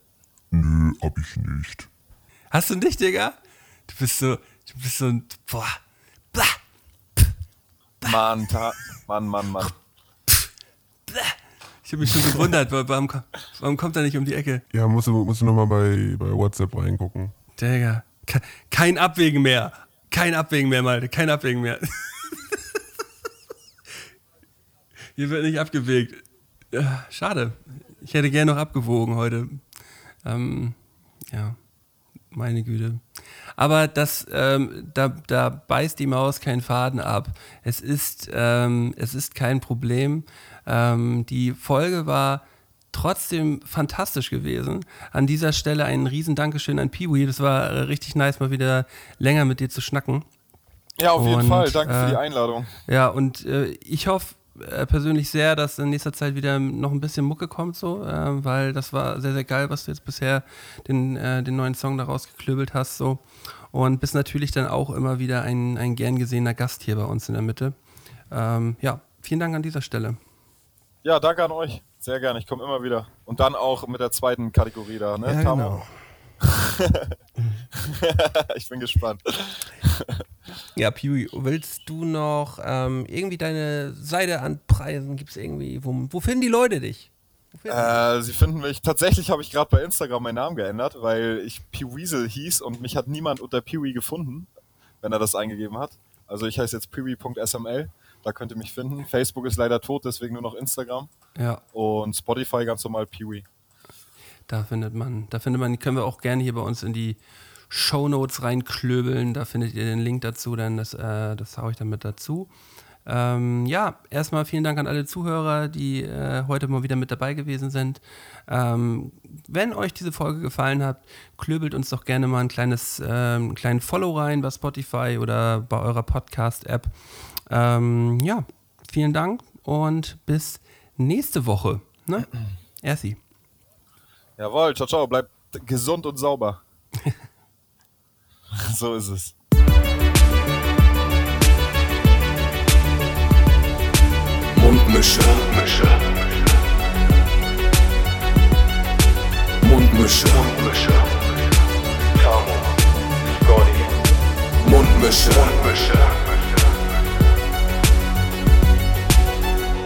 Nö, hab ich nicht. Hast du nicht, Digga? Du bist so, du bist so ein, boah, blah, Mann, ta Mann, Mann, Mann. Ich habe mich schon gewundert, wa- warum, warum kommt er nicht um die Ecke? Ja, musst du, musst du nochmal bei, bei WhatsApp reingucken. Digga, ke- kein Abwägen mehr. Kein Abwägen mehr, Malte, kein Abwägen mehr. Hier wird nicht abgewegt. Ja, schade. Ich hätte gerne noch abgewogen heute. Ähm, ja, meine Güte. Aber das, ähm, da, da beißt die Maus keinen Faden ab. Es ist, ähm, es ist kein Problem. Ähm, die Folge war trotzdem fantastisch gewesen. An dieser Stelle ein riesen Dankeschön an Piwi. Das war äh, richtig nice, mal wieder länger mit dir zu schnacken. Ja, auf jeden Und, Fall, danke für äh, die Einladung. Ja, und äh, ich hoffe äh, persönlich sehr, dass in nächster Zeit wieder noch ein bisschen Mucke kommt, so, äh, weil das war sehr, sehr geil, was du jetzt bisher den, äh, den neuen Song daraus geklöbelt hast, so. Und bist natürlich dann auch immer wieder ein, ein gern gesehener Gast hier bei uns in der Mitte. Ähm, ja, vielen Dank an dieser Stelle. Ja, danke an euch. Sehr gerne, ich komme immer wieder. Und dann auch mit der zweiten Kategorie da, ne? Ja, Tamo? genau. ich bin gespannt. Ja, Piwi, willst du noch ähm, irgendwie deine Seite anpreisen? Gibt es irgendwie, wo, wo finden die Leute dich? Finden Äh, sie finden mich, tatsächlich habe ich gerade bei Instagram meinen Namen geändert, weil ich Peeweasel hieß und mich hat niemand unter Peewee gefunden, wenn er das eingegeben hat. Also ich heiße jetzt peewee.sml, da könnt ihr mich finden. Facebook ist leider tot, deswegen nur noch Instagram. Ja, Und Spotify ganz normal Peewee. da findet man, da findet man, die können wir auch gerne hier bei uns in die Shownotes reinklöbeln. Da findet ihr den Link dazu, dann das, äh, das haue ich dann mit dazu. Ähm, ja, erstmal vielen Dank an alle Zuhörer, die äh, heute mal wieder mit dabei gewesen sind. Ähm, wenn euch diese Folge gefallen hat, klöbelt uns doch gerne mal ein kleines, ähm, einen kleinen Follow rein bei Spotify oder bei eurer Podcast-App. Ähm, ja, vielen Dank und bis nächste Woche. Ne? Ersi. Jawohl, ciao, ciao, bleibt gesund und sauber. so ist es. Mundmische. Mische. Mundmische. Mische. Tamo. Scotty. Mundmische. Mische.